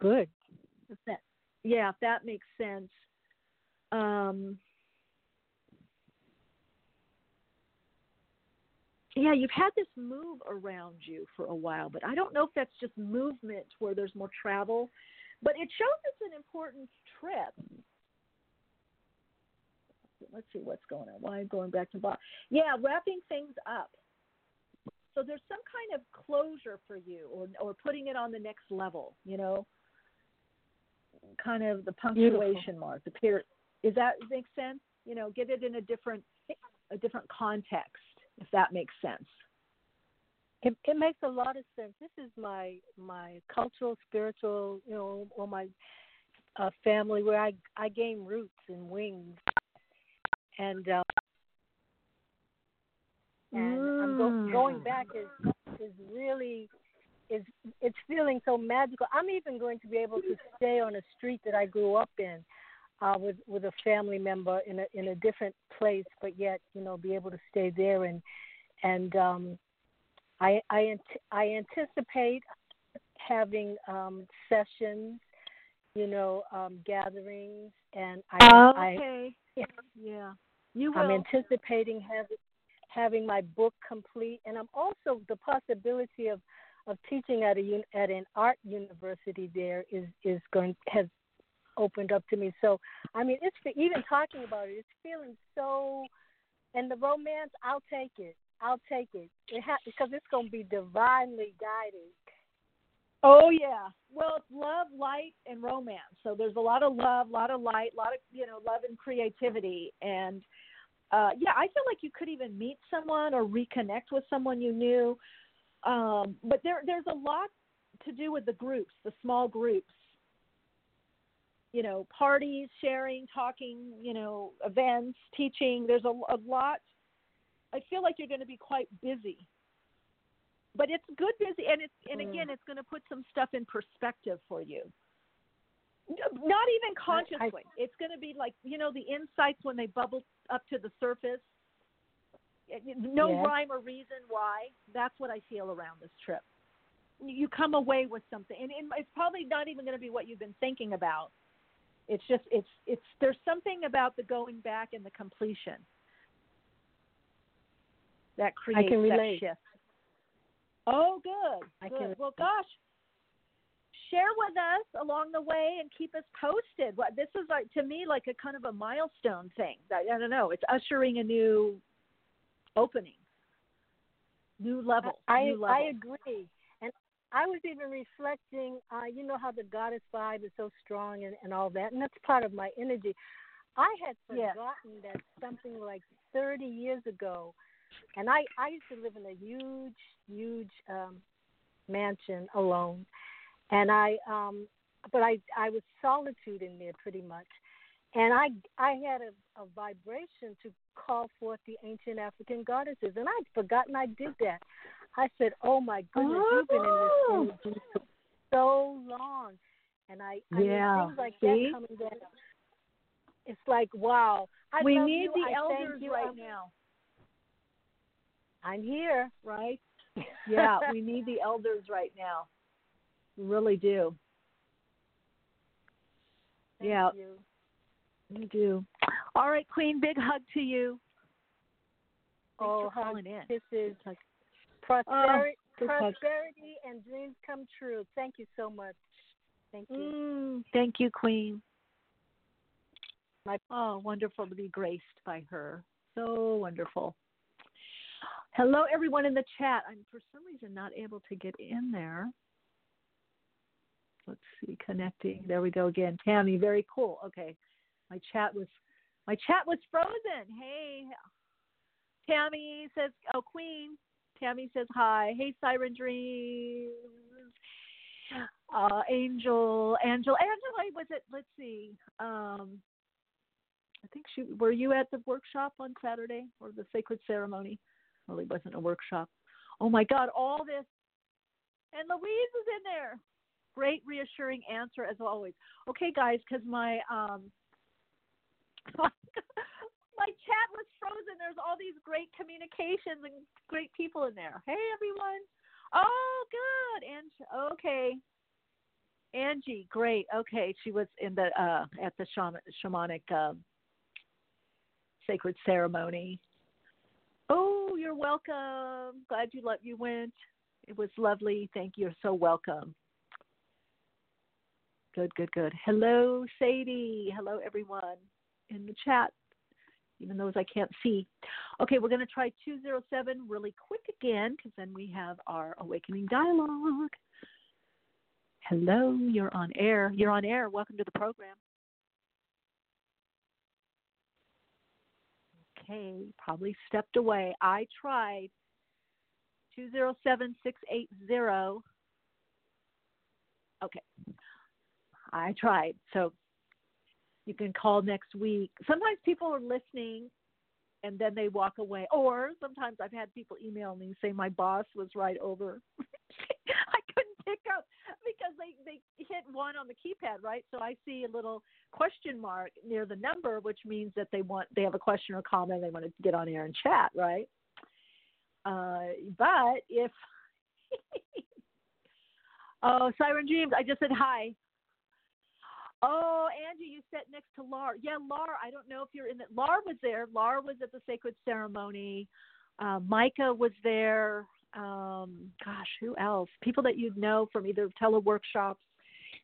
Good. if that, yeah, if that makes sense. Um, yeah, you've had this move around you for a while, but I don't know if that's just movement where there's more travel. But it shows it's an important trip. Let's see what's going on. Why I'm going back to Bob? Yeah, wrapping things up. So there's some kind of closure for you, or or putting it on the next level. You know, kind of the punctuation Beautiful. mark, the period. Is that make sense? You know, get it in a different a different context, if that makes sense. It, it makes a lot of sense. This is my my cultural, spiritual, you know, or my uh, family where I I gain roots and wings, and uh, and I'm go, going back is is really is it's feeling so magical. I'm even going to be able to stay on a street that I grew up in uh, with with a family member in a in a different place, but yet you know be able to stay there and and um, I I I anticipate having um, sessions, you know, um, gatherings, and I, Oh, I okay. Yeah. You I'm anticipating having having my book complete, and I'm also the possibility of of teaching at a un- at an art university there is is going has opened up to me. So I mean, it's even talking about it, it's feeling so. And the romance, I'll take it. I'll take it. It ha- because it's going to be divinely guided. Oh yeah. Well, it's love, light, and romance. So there's a lot of love, a lot of light, a lot of you know love and creativity, and uh, yeah, I feel like you could even meet someone or reconnect with someone you knew. Um, but there there's a lot to do with the groups, the small groups. You know, parties, sharing, talking, you know, events, teaching. There's a, a lot. I feel like you're going to be quite busy but it's good busy and it's and Mm. again it's going to put some stuff in perspective for you not even consciously it's going to be like you know the insights when they bubble up to the surface no Yes. rhyme or reason why that's what i feel around this trip you come away with something and it- it's probably not even going to be what you've been thinking about it's just it's it's there's something about the going back and the completion that creates can that relate. shift Oh, good. I good. can- Well, gosh, share with us along the way and keep us posted. What this is like to me like a kind of a milestone thing. I, I don't know. It's ushering a new opening, new level. I new level. I agree, I was even reflecting. Uh, you know how the goddess vibe is so strong and, and all that, and that's part of my energy. I had Yeah. forgotten that something like 30 years ago, and I I used to live in a huge huge um, mansion alone, and I um but I I was solitude in there pretty much, and I I had a, a vibration to call forth the ancient African goddesses, and I'd forgotten I did that. I said, "Oh my goodness, you've been Oh. in this oh. energy for so long," and I, I Yeah. mean, things like See? that coming back. It's like wow. I we need you. the I elders right I'm, now, I'm here. right? Yeah, we need the elders right now. We really do. Thank yeah, you. we do. All right, Queen. Big hug to you. Thanks oh, for hug, calling in. kisses, Hug. Prosperity, big prosperity, and dreams come true. Thank you so much. Thank you. Mm, thank you, Queen. My- oh, wonderful to be graced by her. So wonderful. Hello, everyone in the chat. I'm for some reason not able to get in there. Let's see, connecting. There we go again. Tammy, very cool. Okay, my chat was my chat was frozen. Hey, Tammy says, "Oh, Queen." Tammy says hi. Hey, Siren Dreams. Uh, Angel, Angel, Angela. Was it? Let's see. Um, I think she. Were you at the workshop on Saturday or the sacred ceremony? Really wasn't a workshop. Oh my God! All this, and Louise is in there. Great, reassuring answer as always. Okay, guys, because my um, my chat was frozen. There's all these great communications and great people in there. Hey, everyone. Oh, good. And okay. Angie, great. Okay, she was in the uh at the shaman, shamanic uh, sacred ceremony. Oh, you're welcome. Glad you let you went. It was lovely. Thank you. You're so welcome. Good, good, good. Hello, Sadie. Hello, everyone in the chat, even those I can't see. Okay, we're going to try 207 really quick again because then we have our awakening dialogue. Hello, you're on air. You're on air. Welcome to the program. Okay, probably stepped away. I tried 207 680. Okay, I tried. So you can call next week. Sometimes people are listening and then they walk away. Or sometimes I've had people email me and say my boss was right over. I couldn't pick up because they they hit one on the keypad, right? So I see a little question mark near the number, which means that they want they have a question or comment, they want to get on air and chat, right? Uh, but if oh, Siren Dreams, I just said hi. Oh, Angie, you sat next to Lar. Yeah, Lar. I don't know if you're in that. Lar was there. Lar was at the sacred ceremony. Uh, Micah was there. Um, gosh, who else? People that you'd know from either teleworkshops.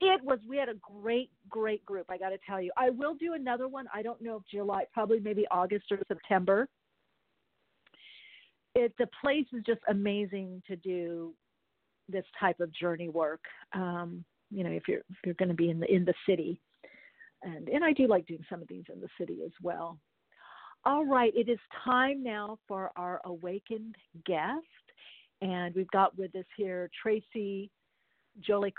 It was. We had a great, great group. I got to tell you. I will do another one. I don't know if July, probably maybe August or September. It the place is just amazing to do this type of journey work. Um, you know if you're if you're going to be in the in the city and and I do like doing some of these in the city as well. All right, it is time now for our awakened guest, and we've got with us here Tracie. Jolie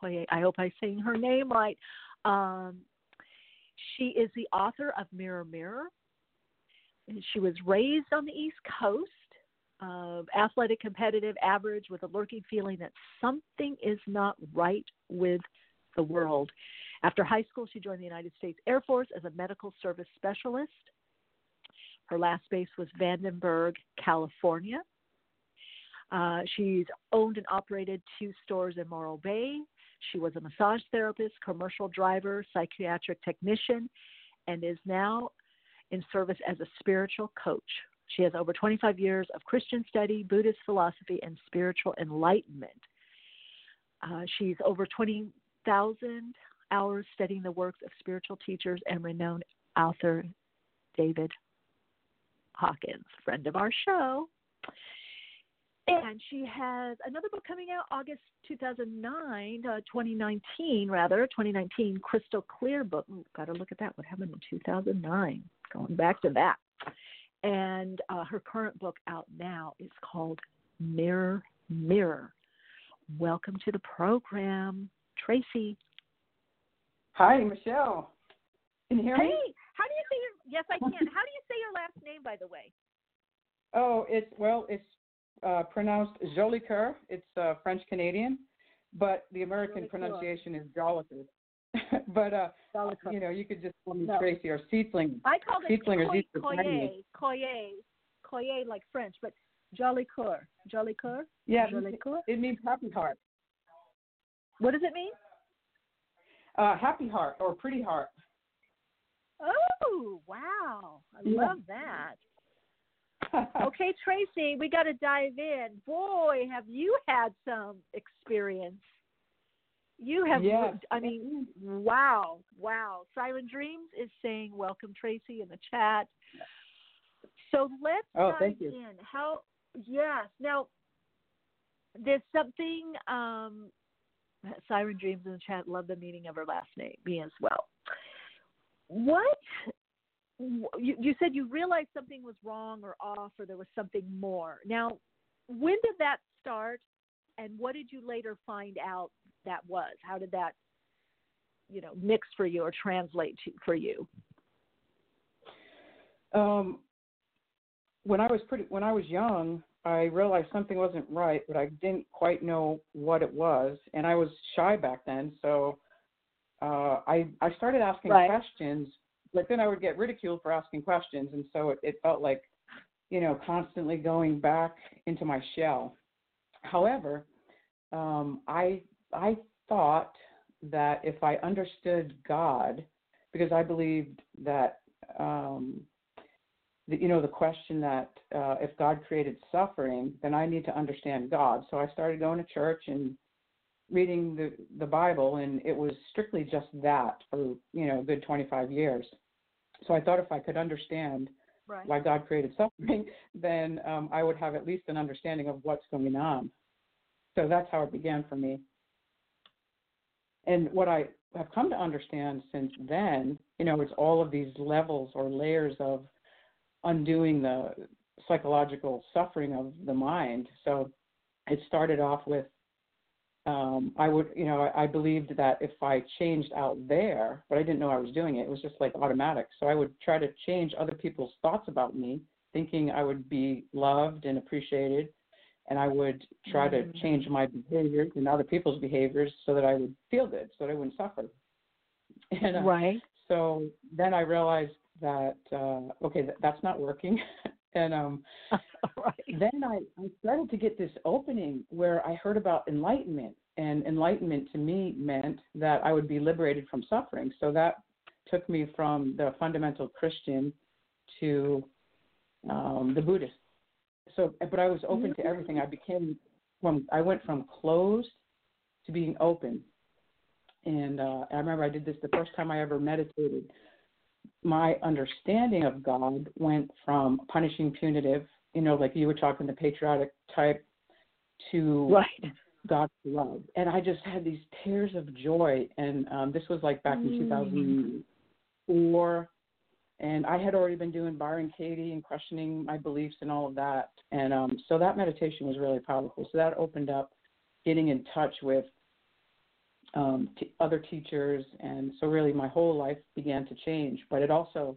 Coyer, I hope I'm saying her name right. Um, she is the author of Mirror Mirror. She was raised on the East Coast uh, athletic, competitive, average, with a lurking feeling that something is not right with the world. After high school, she joined the United States Air Force as a medical service specialist. Her last base was Vandenberg, California. Uh, she's owned and operated two stores in Morro Bay. She was a massage therapist, commercial driver, psychiatric technician, and is now in service as a spiritual coach she has over 25 years of Christian study, Buddhist philosophy, and spiritual enlightenment. Uh, she's over 20,000 hours studying the works of spiritual teachers and renowned author David Hawkins, friend of our show. And she has another book coming out August 2009, uh, 2019 rather, 2019 Crystal Clear book. Got to look at that. What happened in 2009? Going back to that. And uh, her current book out now is called Mirror, Mirror. Welcome to the program, Tracie. Hi, Michele. Can you hear hey, me? Hey, how do you say your? Yes, I can. how do you say your last name, by the way? Oh, it's well, it's uh, pronounced Jolicoeur. It's uh, French Canadian, but the American Jolicoeur. pronunciation is Jolicoeur. but uh, you know, you could just call me no. Tracie or Seedflinger. I call it Seedling coy, or Coyer, Coyer, Coyer like French, but Jolicoeur, Jolicoeur. Yeah, Jolicoeur. It means happy heart. What does it mean? Uh, happy heart or pretty heart. Oh wow! I yeah. love that. okay, Tracie, we got to dive in. Boy, have you had some experience you have, yes. I mean, wow, wow. Siren Dreams is saying, welcome, Tracie, in the chat. So let's oh, dive thank you. in. How, yes. Now, there's something, um, Siren Dreams in the chat, love the meaning of her last name, me as well. What, you, you said you realized something was wrong or off or there was something more. Now, when did that start? And what did you later find out that was? How did that, you know, mix for you or translate to, for you? Um, when I was pretty, when I was young, I realized something wasn't right, but I didn't quite know what it was, and I was shy back then. So uh, I I started asking right. questions, but then I would get ridiculed for asking questions, and so it, it felt like, you know, constantly going back into my shell. However, um, I I thought that if I understood God, because I believed that um, the, you know the question that uh, if God created suffering, then I need to understand God. So I started going to church and reading the the Bible, and it was strictly just that for you know a good 25 years. So I thought if I could understand right. why God created suffering, then um, I would have at least an understanding of what's going on. So that's how it began for me. And what I have come to understand since then, you know, it's all of these levels or layers of undoing the psychological suffering of the mind. So it started off with um, I would, you know, I, I believed that if I changed out there, but I didn't know I was doing it, it was just like automatic. So I would try to change other people's thoughts about me, thinking I would be loved and appreciated. And I would try mm-hmm. to change my behaviors and other people's behaviors so that I would feel good, so that I wouldn't suffer. And uh, right. So then I realized that uh, okay, that, that's not working. and um, right. then I, I started to get this opening where I heard about enlightenment, and enlightenment to me meant that I would be liberated from suffering. So that took me from the fundamental Christian to um, the Buddhist. So, but I was open to everything. I became from I went from closed to being open. And uh, I remember I did this the first time I ever meditated my understanding of God went from punishing punitive, you know, like you were talking the patriotic type, to right. God's love. And I just had these tears of joy. And um, this was like back in mm. 2004. And I had already been doing Byron Katie and questioning my beliefs and all of that. And um, so that meditation was really powerful. So that opened up getting in touch with um, t- other teachers, and so really my whole life began to change. But it also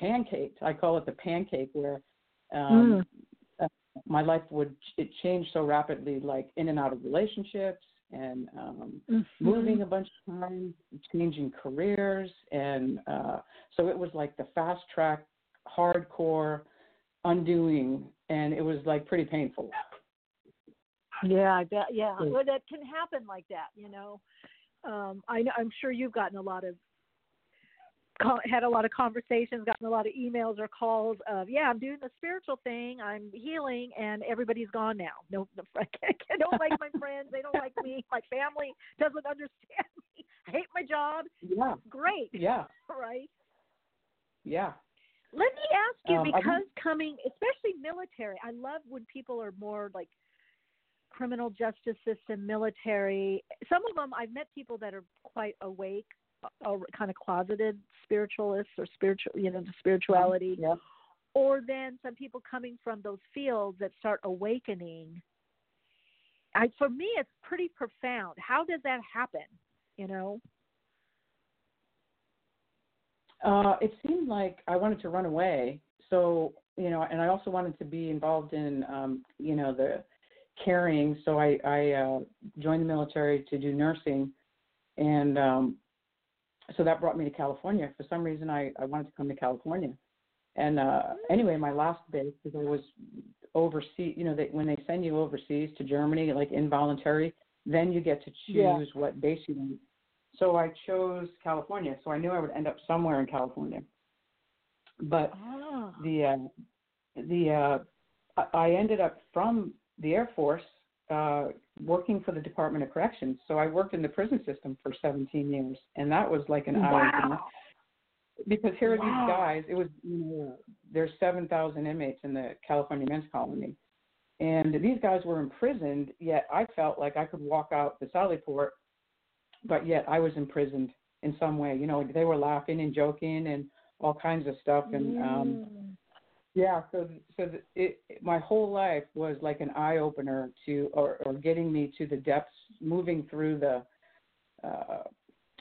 pancaked. I call it the pancake, where um, mm. uh, my life would it changed so rapidly, like in and out of relationships, and um, mm-hmm. moving a bunch of times, changing careers, and uh, so it was like the fast track, hardcore undoing, and it was like pretty painful. Yeah, I bet. Yeah, well, that can happen like that. You know, um, I know. I'm sure you've gotten a lot of had a lot of conversations, gotten a lot of emails or calls of, yeah, I'm doing the spiritual thing, I'm healing, and everybody's gone now. No, I don't like my friends, they don't like me, my family doesn't understand me. I hate my job. Yeah. Great. Yeah. Right. Yeah. Let me ask you, um, because coming, especially military, I love when people are more like criminal justice system, military. Some of them, I've met people that are quite awake, or uh, kind of closeted spiritualists or spiritual, you know, the spirituality. Yeah. Or then some people coming from those fields that start awakening. I, for me, it's pretty profound. How does that happen? You know. Uh, it seemed like I wanted to run away. So you know, and I also wanted to be involved in, um, you know, the caring. So I, I uh, joined the military to do nursing, and um, so that brought me to California. For some reason, I, I wanted to come to California. And uh, anyway, my last base, because I was overseas, you know, they, when they send you overseas to Germany, like involuntary, then you get to choose yeah. what base you want. So I chose California. So I knew I would end up somewhere in California. But oh. the uh, the uh, I ended up from the Air Force uh, working for the Department of Corrections. So I worked in the prison system for 17 years, and that was like an eye opener. Because here are wow. these guys. It was you know, there's 7,000 inmates in the California Men's Colony, and these guys were imprisoned. Yet I felt like I could walk out the Sally Port, but yet I was imprisoned in some way. You know, they were laughing and joking and all kinds of stuff, and um, mm. Yeah, so so it, it my whole life was like an eye opener to or or getting me to the depths, moving through the uh,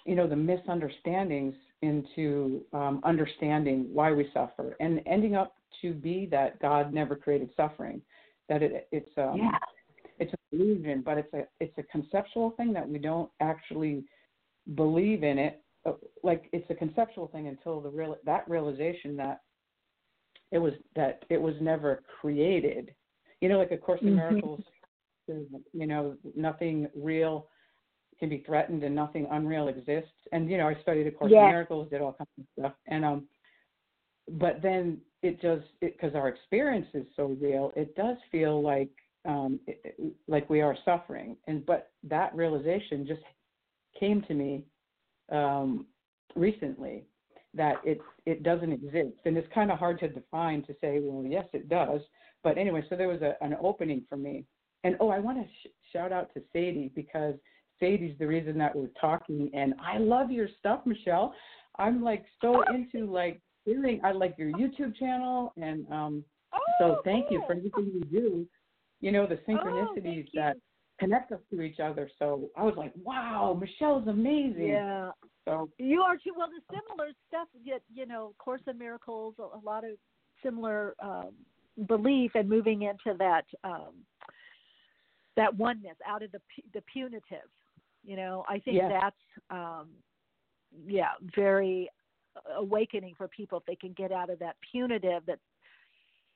you know the misunderstandings into um, understanding why we suffer and ending up to be that God never created suffering, that it it's um, yeah. it's an illusion, but it's a it's a conceptual thing that we don't actually believe in it uh, like it's a conceptual thing until the real that realization that it was that it was never created. You know, like a Course in Mhm. Miracles, you know, nothing real can be threatened and nothing unreal exists. And you know, I studied a Course Yeah. in Miracles, did all kinds of stuff, and um, but then it does because our experience is so real. It does feel like um, it- like we are suffering, and but that realization just came to me um, recently that it it doesn't exist, and it's kind of hard to define to say, well, yes, it does. But anyway, so there was a, an opening for me, and oh, I want to sh- shout out to Sadie because Sadie's the reason that we're talking, and I love your stuff, Michele. I'm like so into like hearing. I like your YouTube channel, and um, so thank you for everything you do. You know the synchronicities that connect us to each other. So I was like, wow, Michele's amazing. Yeah. So You are too. Well, the similar stuff, yet you know, Course in Miracles, a, lot of similar um, belief and moving into that um, that oneness out of the the punitive. You know, I think Yes. that's um, yeah, very awakening for people if they can get out of that punitive that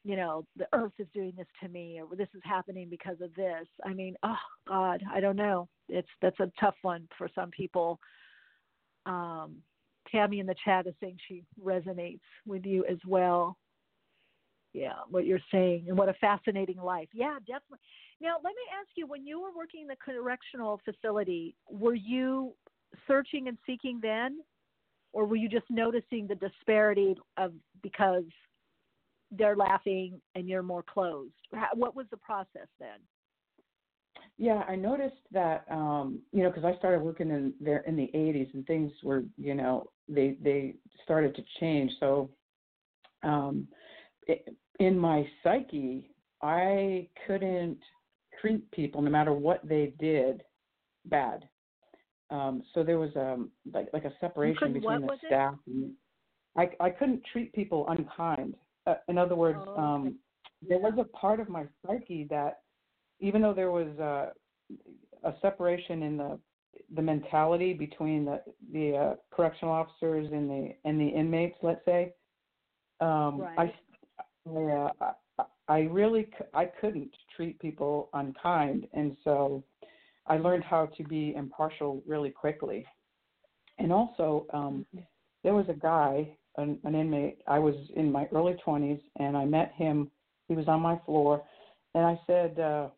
you know the earth is doing this to me or this is happening because of this i mean oh god i don't know it's that's a tough one for some people um tammy in the chat is saying she resonates with you as well. Yeah what you're saying and what a fascinating life. Yeah definitely. Now let me ask you when you were working in the correctional facility were you searching and seeking then? Or were you just noticing the disparity of because they're laughing and you're more closed? What was the process then yeah, I noticed that um, you know because I started working in there in the 80s and things were you know they they started to change. So um, it, in my psyche, I couldn't treat people no matter what they did bad. Um, so there was um like like a separation between the it? staff and I I couldn't treat people unkind. Uh, in other words, Oh, okay. um, there was a part of my psyche that even though there was uh, a separation in the the mentality between the the uh, correctional officers and the and the inmates, let's say, um, Right. I I, uh, I I really c- I couldn't treat people unkind, and so I learned how to be impartial really quickly. And also, um, there was a guy, an, an inmate. I was in my early 20s, and I met him. He was on my floor, and I said, uh,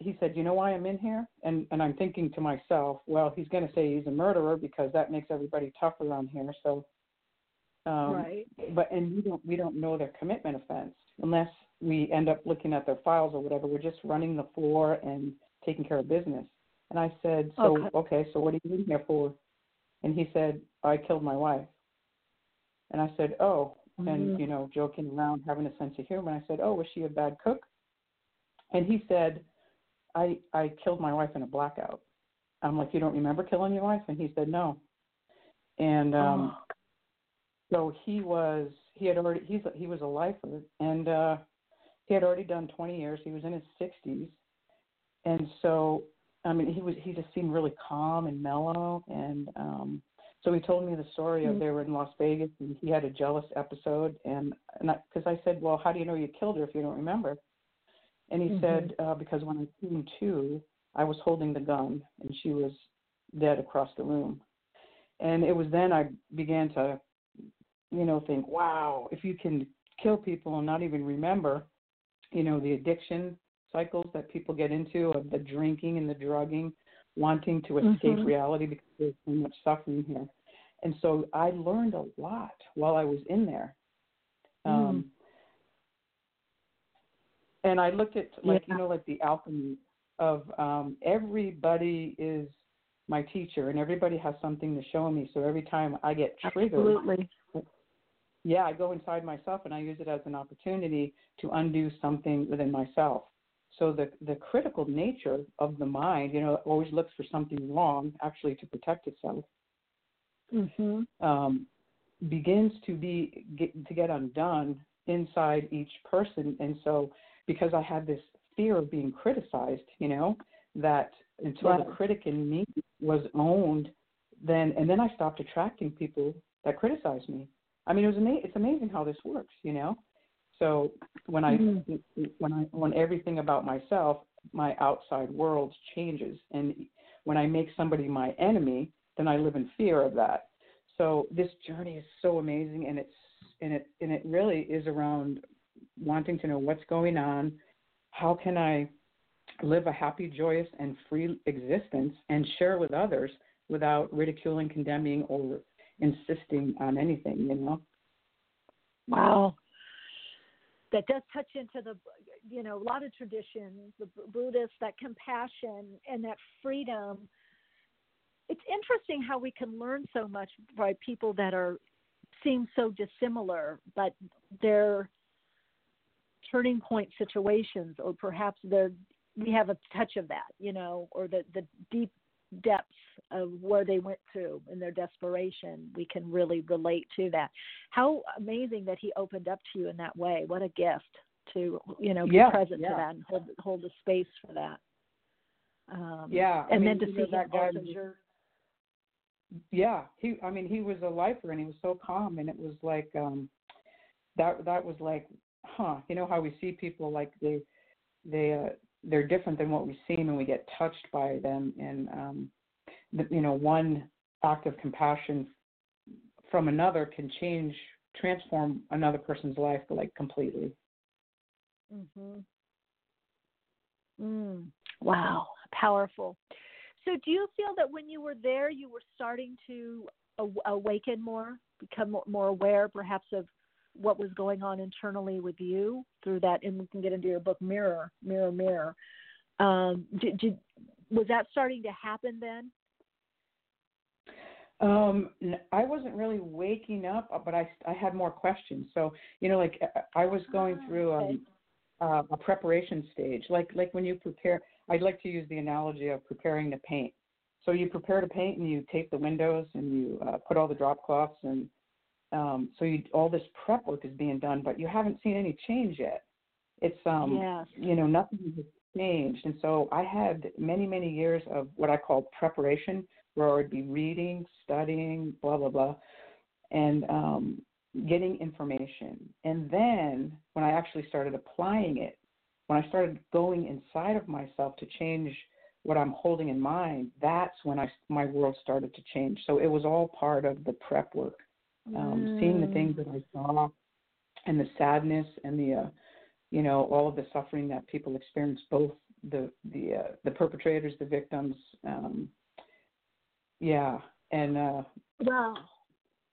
he said, "You know why I'm in here?" And and I'm thinking to myself, well, he's going to say he's a murderer because that makes everybody tougher around here. So, um, right but and we don't we don't know their commitment offense unless we end up looking at their files or whatever. We're just running the floor and taking care of business. And I said, so Okay. okay, so what are you in here for? And he said, I killed my wife. And I said, oh, and Mhm. you know, joking around, having a sense of humor. And I said, oh, was she a bad cook? And he said, I I killed my wife in a blackout. I'm like, you don't remember killing your wife? And he said, no. And um Oh. so he was he had already he's he was a lifer and uh he had already done 20 years. He was in his 60s. And so I mean he was he just seemed really calm and mellow and um so he told me the story of Mm. they were in Las Vegas and he had a jealous episode and and because I, said, well, how do you know you killed her if you don't remember? And he Mhm. said, uh, because when I came to, I was holding the gun and she was dead across the room. And it was then I began to, you know, think, wow, if you can kill people and not even remember, you know, the addiction cycles that people get into of the drinking and the drugging, wanting to escape Mhm. reality because there's so much suffering here. And so I learned a lot while I was in there. Um, and I looked at like you know like the alchemy of um everybody is my teacher and everybody has something to show me. So every time I get triggered, Absolutely. yeah, I go inside myself and I use it as an opportunity to undo something within myself. So the the critical nature of the mind, you know, always looks for something wrong, actually to protect itself, Mhm. um, begins to be get, to get undone inside each person. And so, because I had this fear of being criticized, you know, that until the critic in me was owned, then and then I stopped attracting people that criticize me. I mean, it was ama- it's amazing how this works, you know. So when I mm-hmm. when I when everything about myself, my outside world changes, and when I make somebody my enemy, then I live in fear of that. So this journey is so amazing, and it's and it and it really is around wanting to know what's going on, how can I live a happy, joyous, and free existence and share with others without ridiculing, condemning, or insisting on anything, you know? Wow. That does touch into the, you know, a lot of traditions, the Buddhist, that compassion and that freedom. It's interesting how we can learn so much by people that are seem so dissimilar, but they're turning point situations, or perhaps they're we have a touch of that, you know, or the the deep depths of where they went through in their desperation. We can really relate to that. How amazing that he opened up to you in that way. What a gift to you know be yeah, present yeah. to that and hold hold the space for that. Um, yeah, and I then to see that guy was- yeah he i mean he was a lifer and he was so calm and it was like um that that was like huh you know how we see people like they they uh they're different than what we seem and we get touched by them and um the, you know one act of compassion from another can change transform another person's life like completely Mhm. Mm, wow, powerful. So, do you feel that when you were there, you were starting to aw- awaken more, become more aware, perhaps, of what was going on internally with you through that? And we can get into your book, Mirror, Mirror, Mirror. Um, did, did was that starting to happen then? Um, I wasn't really waking up, uh, but I I had more questions. So you know, like uh, I was going Ah, through okay. um, uh, a preparation stage, like like when you prepare. I'd like to use the analogy of preparing to paint. So you prepare to paint and you tape the windows and you uh, put all the drop cloths and um, so you, all this prep work is being done, but you haven't seen any change yet. It's um, Yes. you know nothing has changed, and so I had many many years of what I call preparation, where I would be reading, studying, blah blah blah, and um, getting information. And then when I actually started applying it, when I started going inside of myself to change what I'm holding in mind, that's when I my world started to change. So it was all part of the prep work, um, seeing the Mm. things that I saw, and the sadness and the, uh, you know, all of the suffering that people experience, both the the uh, the perpetrators, the victims, um, yeah, and uh, Wow.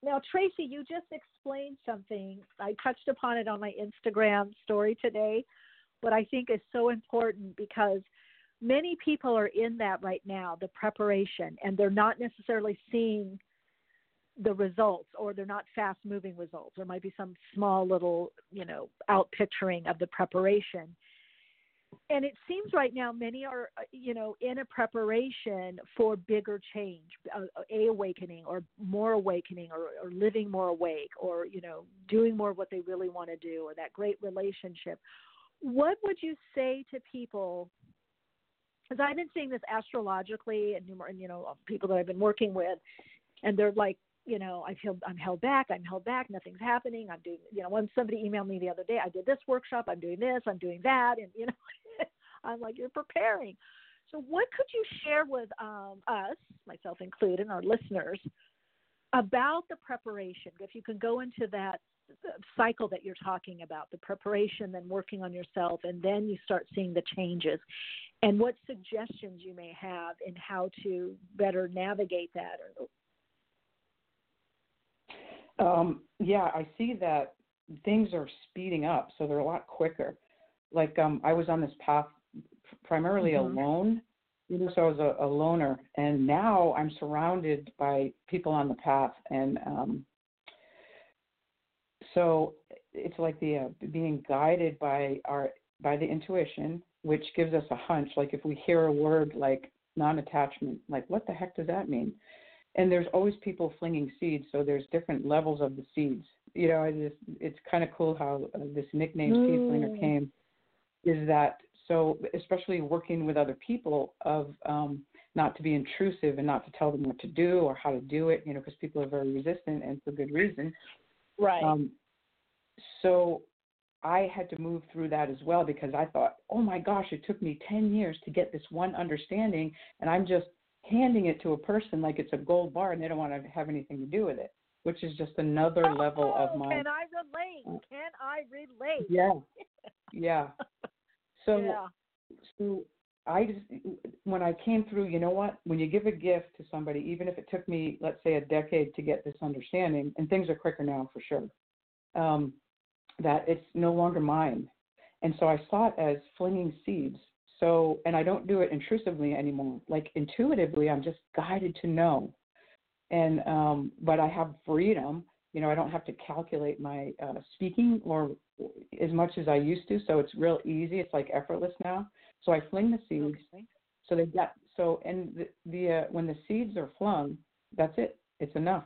Now, Tracie, you just explained something. I touched upon it on my Instagram story today, but I think is so important because many people are in that right now, the preparation, and they're not necessarily seeing the results or they're not fast moving results. There might be some small little, you know, out picturing of the preparation. And it seems right now many are, uh, you know, in a preparation for bigger change, a, a awakening or more awakening or, or living more awake or, you know, doing more of what they really want to do or that great relationship. What would you say to people because I've been seeing this astrologically and you know people that I've been working with, and they're like, you know, I feel I'm held back. I'm held back. Nothing's happening. I'm doing, you know, when somebody emailed me the other day, I did this workshop. I'm doing this. I'm doing that, and you know, I'm like, you're preparing. So, what could you share with um, us, myself included, and our listeners, about the preparation? If you can go into that cycle that you're talking about, the preparation, then working on yourself, and then you start seeing the changes, and what suggestions you may have in how to better navigate that. Um, yeah, I see that things are speeding up, so they're a lot quicker. Like um, I was on this path primarily Mhm. alone, you know, so I was a, a loner, and now I'm surrounded by people on the path, and um, so it's like the uh, being guided by our by the intuition, which gives us a hunch. Like if we hear a word like non-attachment, like what the heck does that mean? And there's always people flinging seeds so there's different levels of the seeds you know I just, it's kind of cool how uh, this nickname seed flinger Mm. came is that so especially working with other people of um not to be intrusive and not to tell them what to do or how to do it, you know, because people are very resistant and for good reason. Right. Um, so I had to move through that as well because I thought, oh my gosh, it took me 10 years to get this one understanding, and I'm just handing it to a person like it's a gold bar and they don't want to have anything to do with it, which is just another oh, level of my. Can I relate? Can I relate? Yeah. Yeah. So, yeah. so I just, when I came through, you know what? When you give a gift to somebody, even if it took me, let's say, a decade to get this understanding, and things are quicker now for sure, um, that it's no longer mine. And so I saw it as flinging seeds. So, and I don't do it intrusively anymore. Like intuitively, I'm just guided to know. And, um, but I have freedom. You know, I don't have to calculate my uh, speaking or as much as I used to. So it's real easy. It's like effortless now. So I fling the seeds. Okay. So they got, so, and the, the uh, when the seeds are flung, that's it. It's enough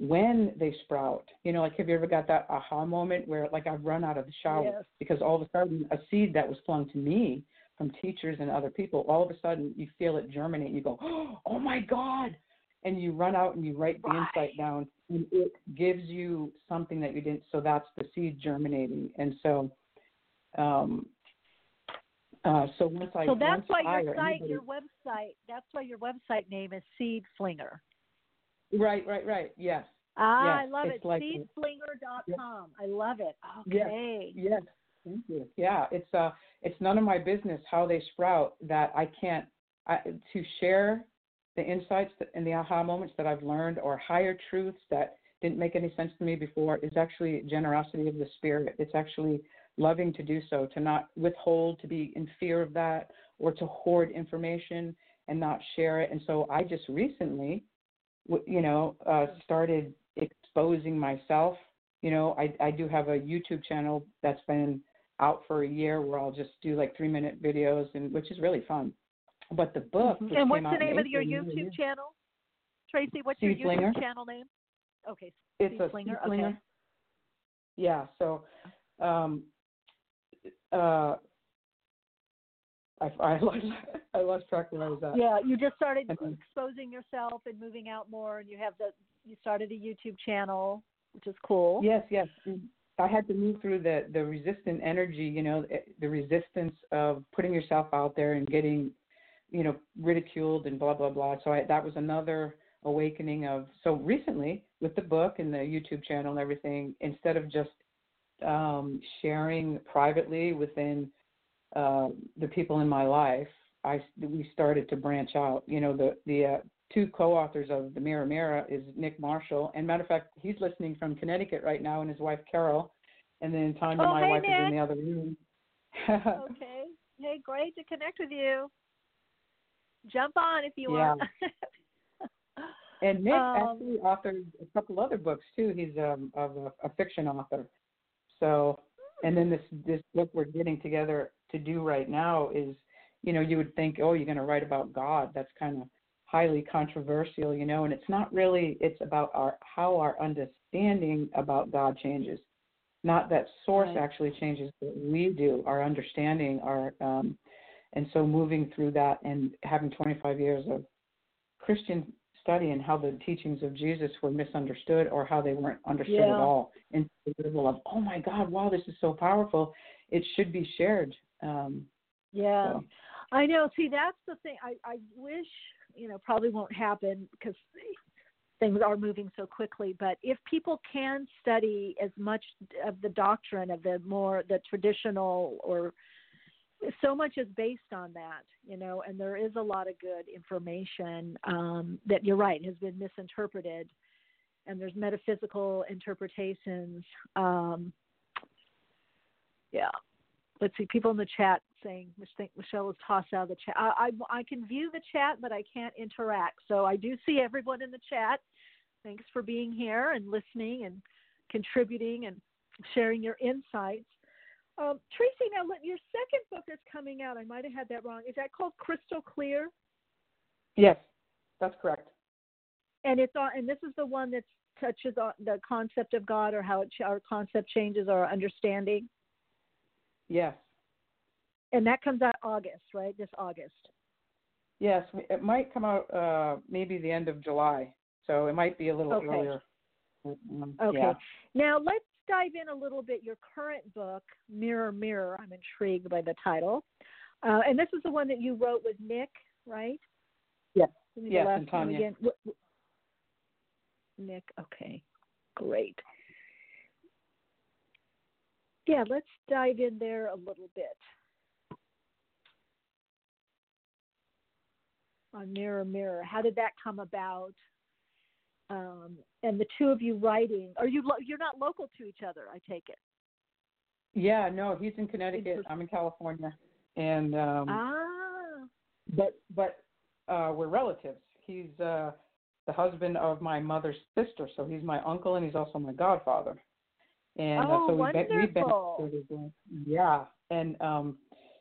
when they sprout. You know, like have you ever got that aha moment where like I've run out of the shower yes. because all of a sudden a seed that was flung to me from teachers and other people, all of a sudden you feel it germinate. You go, oh my God. And you run out and you write the insight down and it gives you something that you didn't. So that's the seed germinating. And so, um, uh, so once I so that's why I your site, anybody, your website, that's why your website name is Seed Flinger. Right, right, right. Yes. Ah, yes. I love it's it. Like, Seedflinger.com. Yes. I love it. Okay. Yes. yes. Thank you. Yeah, it's uh, it's none of my business how they sprout. That I can't I, to share the insights and the aha moments that I've learned, or higher truths that didn't make any sense to me before, is actually generosity of the spirit. It's actually loving to do so, to not withhold, to be in fear of that, or to hoard information and not share it. And so I just recently you know, uh, started exposing myself. You know, I, I do have a YouTube channel that's been out for a year where I'll just do like three minute videos, and which is really fun. But the book. Mm-hmm. And what's the name of your YouTube channel, Tracie? What's Seed your. YouTube channel name? Okay, it's Seed a Flinger. Seedflinger. Okay. Yeah. So, um, uh, I, I lost I lost track where I was at. Yeah, you just started Mhm. exposing yourself and moving out more, and you have the you started a YouTube channel, which is cool. Yes, yes. I had to move through the the resistant energy, you know, eh, the resistance of putting yourself out there and getting, you know, ridiculed and blah blah blah. So I, that was another awakening of. So recently, with the book and the YouTube channel and everything, instead of just um, sharing privately within uh, the people in my life, I we started to branch out. You know, the the uh, two co-authors of the Mirror Mirror is Nick Marshall, and matter of fact, he's listening from Connecticut right now, and his wife Carol, and then Tanya, oh, my hey, wife, Nick. is in the other room. okay. Hey, great to connect with you. Jump on if you Yeah. want. And Nick Um, actually authored a couple other books too. He's um, of a, a fiction author. So, and then this this book we're getting together to do right now is, you know, you would think, oh, you're going to write about God. That's kind of highly controversial, you know, and it's not really. It's about our how our understanding about God changes, not that source Right. actually changes, but we do. Our understanding, our um, and so moving through that and having 25 years of Christian study and how the teachings of Jesus were misunderstood or how they weren't understood Yeah. at all. And the level of, oh my God, wow, this is so powerful. It should be shared. Um, Yeah, so, I know. See, that's the thing. I I wish you know probably won't happen because things are moving so quickly. But if people can study as much of the doctrine of the more the traditional or so much is based on that, you know, and there is a lot of good information um, that you're right has been misinterpreted, and there's metaphysical interpretations. Um, yeah, let's see, people in the chat saying, Michele was tossed out of the chat. I, I, I can view the chat, but I can't interact. So I do see everyone in the chat. Thanks for being here and listening and contributing and sharing your insights. Um, Tracie, now let- your second book is coming out. I might have had that wrong. Is that called Crystal Clear? yes, that's correct. And it's on, and this is the one that touches on the concept of God or how it, our concept changes our understanding. Yes. And that comes out August, right? This August. Yes, it might come out uh, maybe the end of July, so it might be a little Okay. earlier. Um, Okay. Yeah. Now let's dive in a little bit. Your current book, Mirror, Mirror. I'm intrigued by the title, uh, and this is the one that you wrote with Nick, right? Yes. Give me the Yes, and Tanya. again. Nick. Okay. Great. Yeah, let's dive in there a little bit. On Mirror, Mirror. How did that come about? Um, and the two of you writing. Are you? Lo- you're not local to each other, I take it. Yeah, no, he's in Connecticut. I'm in California, and um, Ah. but but uh, we're relatives. He's uh, the husband of my mother's sister, so he's my uncle and he's also my godfather. And Oh, uh, so we've been, we've been wonderful. sort of doing- yeah, and um,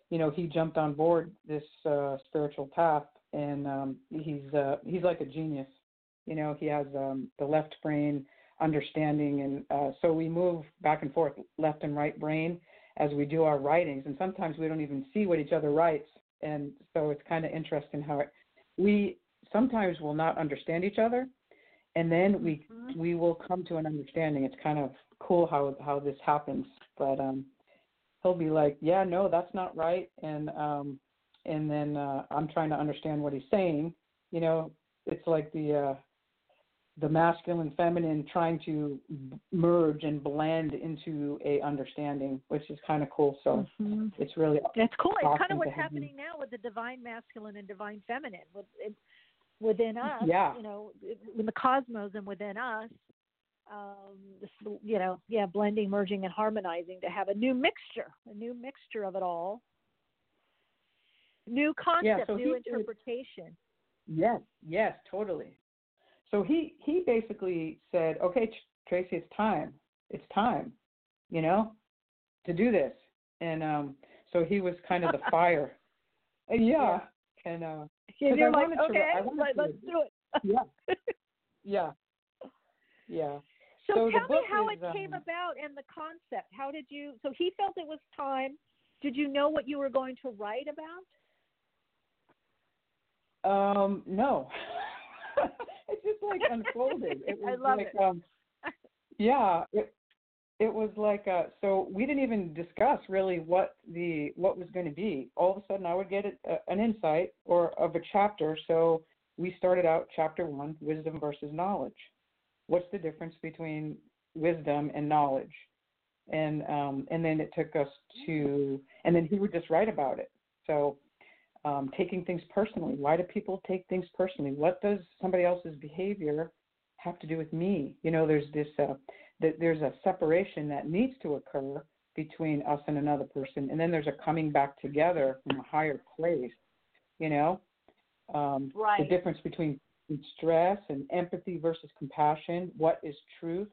you know he jumped on board this uh, spiritual path, and um, he's uh, he's like a genius. You know, he has um, the left brain understanding, and uh, so we move back and forth, left and right brain, as we do our writings, and sometimes we don't even see what each other writes, and so it's kind of interesting how it, we sometimes will not understand each other, and then we we will come to an understanding. It's kind of cool how how this happens, but um, he'll be like, yeah, no, that's not right, and um, and then uh, I'm trying to understand what he's saying. You know, it's like the uh, the masculine feminine trying to b- merge and blend into a understanding, which is kind of cool. So Mhm. it's really That's cool. It's kind of what's happening now with the divine masculine and divine feminine with, it, within us. Yeah. You know, in the cosmos and within us. Um, this, you know, yeah, blending, merging, and harmonizing to have a new mixture, a new mixture of it all. New concept, so new he- interpretation. Yes, yes, totally. So he he basically said, "Okay, Tr- Tracie, it's time. It's time, you know, to do this." And um, so he was kind of the fire. Uh, yeah. And uh, Yeah, you're I like, to- okay, wanted let, to- let's do it. yeah, yeah, yeah. So, So tell me how is, it came um, about and the concept. How did you? So he felt it was time. Did you know what you were going to write about? Um, no. it just like unfolded. It I was love like it. um yeah, it it was like uh so we didn't even discuss really what the what was going to be. All of a sudden I would get a, an insight or of a chapter. So we started out chapter 1, wisdom versus knowledge. What's the difference between wisdom and knowledge? And um and then it took us to and then he would just write about it. So um, taking things personally. Why do people take things personally? What does somebody else's behavior have to do with me? You know, there's this uh, that there's a separation that needs to occur between us and another person, and then there's a coming back together from a higher place. You know, um, Right. the difference between stress and empathy versus compassion. What is truth?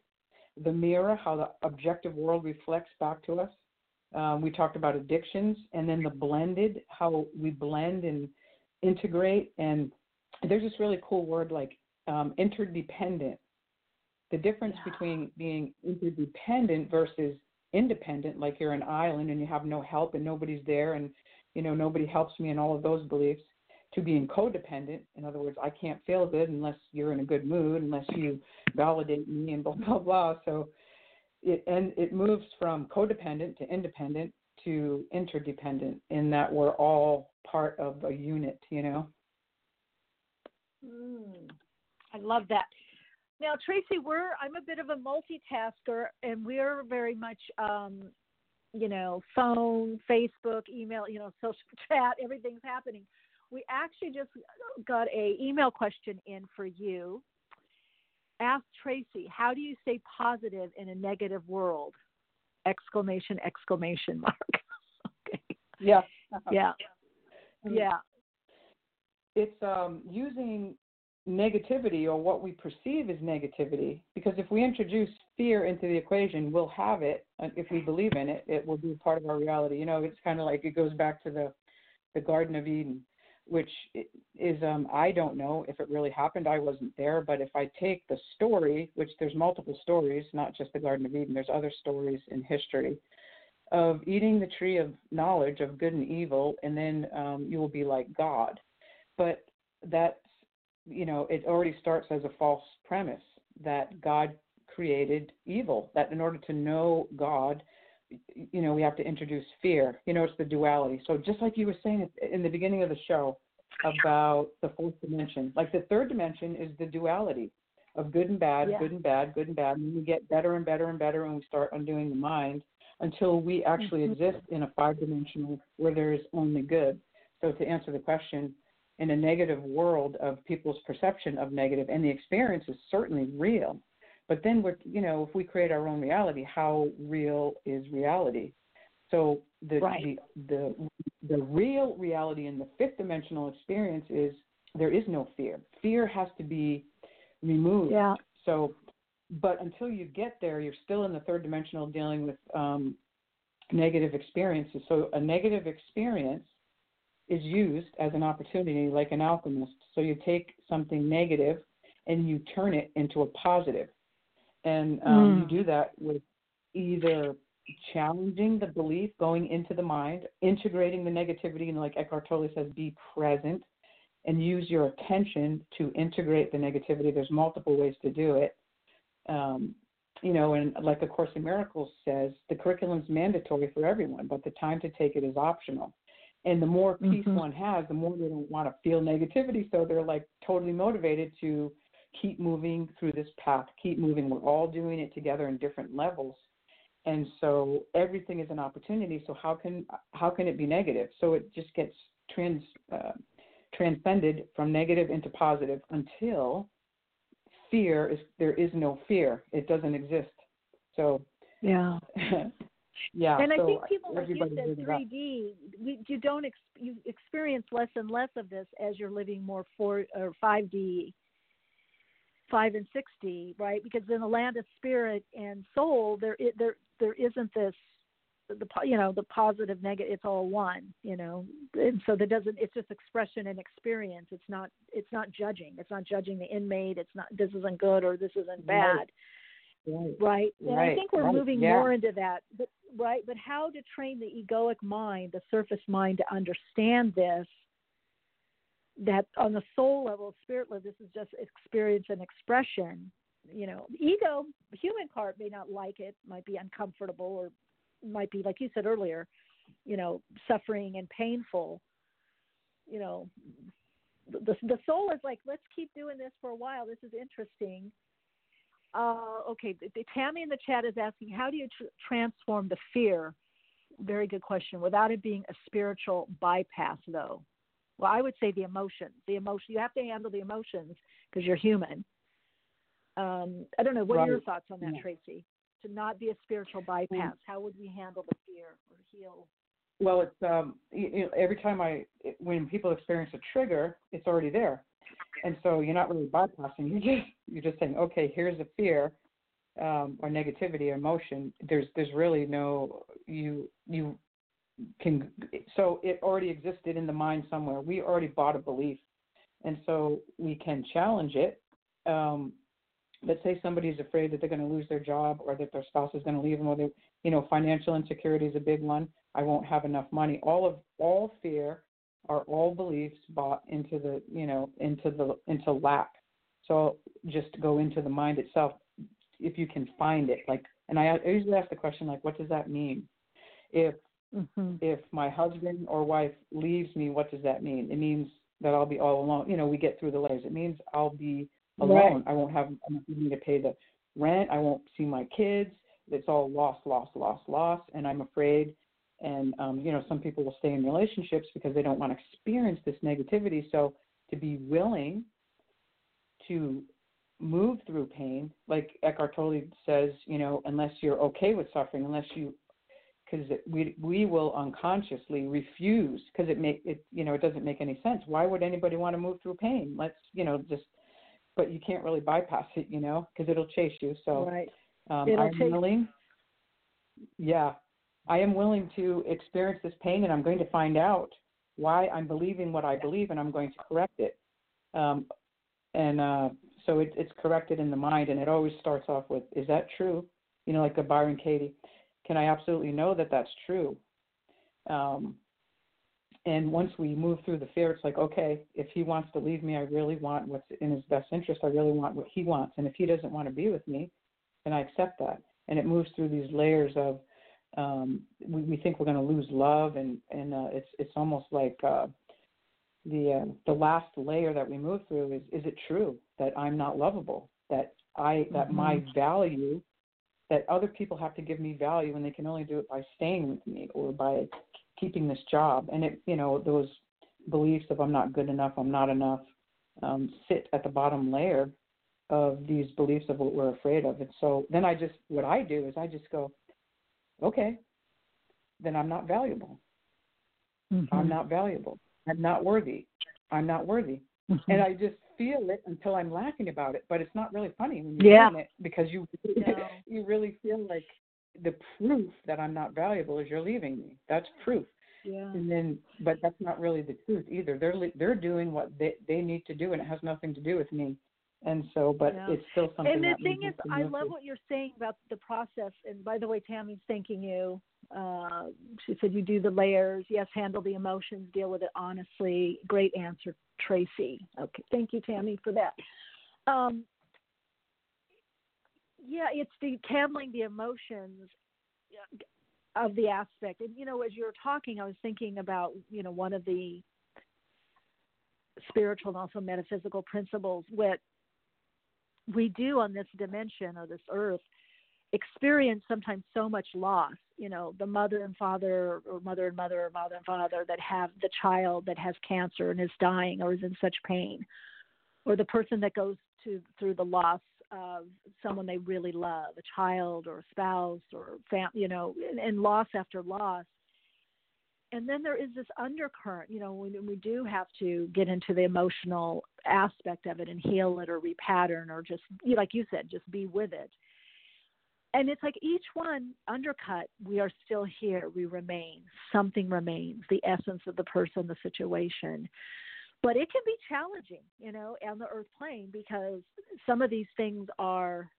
The mirror, how the objective world reflects back to us. Um, we talked about addictions and then the blended, how we blend and integrate. And there's this really cool word like um, interdependent. The difference between being interdependent versus independent, like you're an island and you have no help and nobody's there and you know nobody helps me and all of those beliefs, to being codependent. In other words, I can't feel good unless you're in a good mood, unless you validate me and blah blah blah. So it and it moves from codependent to independent to interdependent in that we're all part of a unit, you know. Mm, I love that. Now, Tracie, we're I'm a bit of a multitasker, and we're very much, um, you know, phone, Facebook, email, you know, social chat. Everything's happening. We actually just got a email question in for you. Ask Tracie, how do you stay positive in a negative world? Exclamation! Exclamation mark. Yeah. Yeah. Yeah. It's um, using negativity or what we perceive as negativity because if we introduce fear into the equation, we'll have it. And if we believe in it, it will be part of our reality. You know, it's kind of like it goes back to the the Garden of Eden, which is um, I don't know if it really happened. I wasn't there, but if I take the story, which there's multiple stories, not just the Garden of Eden, there's other stories in history of eating the tree of knowledge of good and evil, and then um, you will be like God. but that's you know it already starts as a false premise that God created evil. That in order to know God, you know, we have to introduce fear. You know, it's the duality. So just like you were saying in the beginning of the show about the fourth dimension, like the third dimension is the duality of good and bad, Yeah. good and bad, good and bad, and we get better and better and better, and we start undoing the mind until we actually Mhm. exist in a five dimensional where there is only good. So to answer the question, in a negative world of people's perception of negative, and the experience is certainly real. But then we're, you know, if we create our own reality, how real is reality? So the Right. the, the the real reality in the fifth dimensional experience is there is no fear. Fear has to be removed. Yeah. So, but until you get there, you're still in the third dimensional dealing with um, negative experiences. So a negative experience is used as an opportunity, like an alchemist. So you take something negative and you turn it into a positive, and um, Mm. you do that with either challenging the belief, going into the mind, integrating the negativity, and like Eckhart Tolle says, be present and use your attention to integrate the negativity. There's multiple ways to do it. Um, you know, and like A Course in Miracles says, the curriculum's mandatory for everyone, but the time to take it is optional. And the more peace Mhm. one has, the more they don't want to feel negativity. So they're like totally motivated to keep moving through this path, keep moving. We're all doing it together in different levels. And so everything is an opportunity. So how can how can it be negative? So it just gets trans uh, transcended from negative into positive until fear is there is no fear. It doesn't exist. So Yeah. yeah. and I think people, like you said, brings it up. 3D, we, you don't ex, you experience less and less of this as you're living more four or 5D, five and 6D, right? Because in the land of spirit and soul, there there there isn't this the you know the positive negative it's all one you know and so that doesn't it's just expression and experience it's not it's not judging it's not judging the inmate it's not this isn't good or this isn't bad Right. right? And I think we're right, moving yeah. more into that, but right? But how to train the egoic mind, the surface mind, to understand this? That on the soul level, spirit level, this is just experience and expression. You know, ego, human part may not like it, might be uncomfortable, or might be like you said earlier, you know, suffering and painful. You know, the the soul is like, let's keep doing this for a while. This is interesting uh, okay, the, Tammy in the chat is asking, how do you tr- transform the fear? Very good question. Without it being a spiritual bypass, though. Well, I would say the emotions. The emotion. You have to handle the emotions because you're human. Um, I don't know. What are your thoughts on that, Yeah. Tracie? To not be a spiritual bypass, how would we handle the fear or heal? Well, it's um, you, know, every time I when people experience a trigger, it's already there, and so you're not really bypassing. You just you're just saying, okay, here's a fear, um, or negativity, or emotion. There's there's really no you you can so it already existed in the mind somewhere. We already bought a belief, and so we can challenge it. Um, let's say somebody's afraid that they're going to lose their job or that their spouse is going to leave them or they you know financial insecurity is a big one i won't have enough money all of all fear are all beliefs bought into the you know into the into lack so just go into the mind itself if you can find it like and i, I usually ask the question like what does that mean if mm-hmm. if my husband or wife leaves me what does that mean it means that i'll be all alone you know we get through the layers it means i'll be alone. I won't have enough money to pay the rent. I won't see my kids. It's all loss, loss, loss, loss, and I'm afraid. And um, you know, some people will stay in relationships because they don't want to experience this negativity. So to be willing to move through pain, like Eckhart Tolle says, you know, unless you're okay with suffering, unless you because we we will unconsciously refuse because it make it you know it doesn't make any sense. Why would anybody want to move through pain? Let's you know just but you can't really bypass it, you know, because it'll chase you. So right. um, It'll I'm willing. Yeah, I am willing to experience this pain, and I'm going to find out why I'm believing what I believe, and I'm going to correct it. Um, and uh, so it, it's corrected in the mind, and it always starts off with, "Is that true?" You know, like the Byron Katie. Can I absolutely know that that's true? Um, and once we move through the fear, it's like, okay, if he wants to leave me, I really want what's in his best interest. I really want what he wants. And if he doesn't want to be with me, then I accept that. And it moves through these layers of um, we, we think we're going to lose love, and and uh, it's it's almost like uh, the uh, the last layer that we move through is is it true that I'm not lovable? That I that mm-hmm. my value that other people have to give me value and they can only do it by staying with me or by keeping this job. And it you know those beliefs of i'm not good enough i'm not enough um, sit at the bottom layer of these beliefs of what we're afraid of. And so then i just what i do is i just go okay then i'm not valuable. Mm-hmm. i'm not valuable. I'm not worthy. I'm not worthy mm-hmm. and i just feel it until i'm laughing about it but it's not really funny when you're yeah. doing it because you no. you really feel like the proof that I'm not valuable is you're leaving me. That's proof. Yeah. And then, but that's not really the truth either. They're they're doing what they they need to do, and it has nothing to do with me. And so, but yeah. it's still something. And the thing is, I love what you're saying about the process. And by the way, Tammy's thanking you. Uh, she said you do the layers. Yes, handle the emotions, deal with it honestly. Great answer, Tracie. Okay, thank you, Tammy, for that. Um, yeah, it's the handling the emotions of the aspect. And you know, as you were talking, I was thinking about you know one of the spiritual and also metaphysical principles what we do on this dimension or this earth experience sometimes so much loss you know the mother and father or mother and mother or mother and father that have the child that has cancer and is dying or is in such pain or the person that goes to through the loss of someone they really love, a child or a spouse or fam, you know, and, and loss after loss. And then there is this undercurrent, you know, when we do have to get into the emotional aspect of it and heal it or repattern or just, like you said, just be with it. And it's like each one undercut, we are still here, we remain, something remains, the essence of the person, the situation but it can be challenging, you know, on the earth plane because some of these things are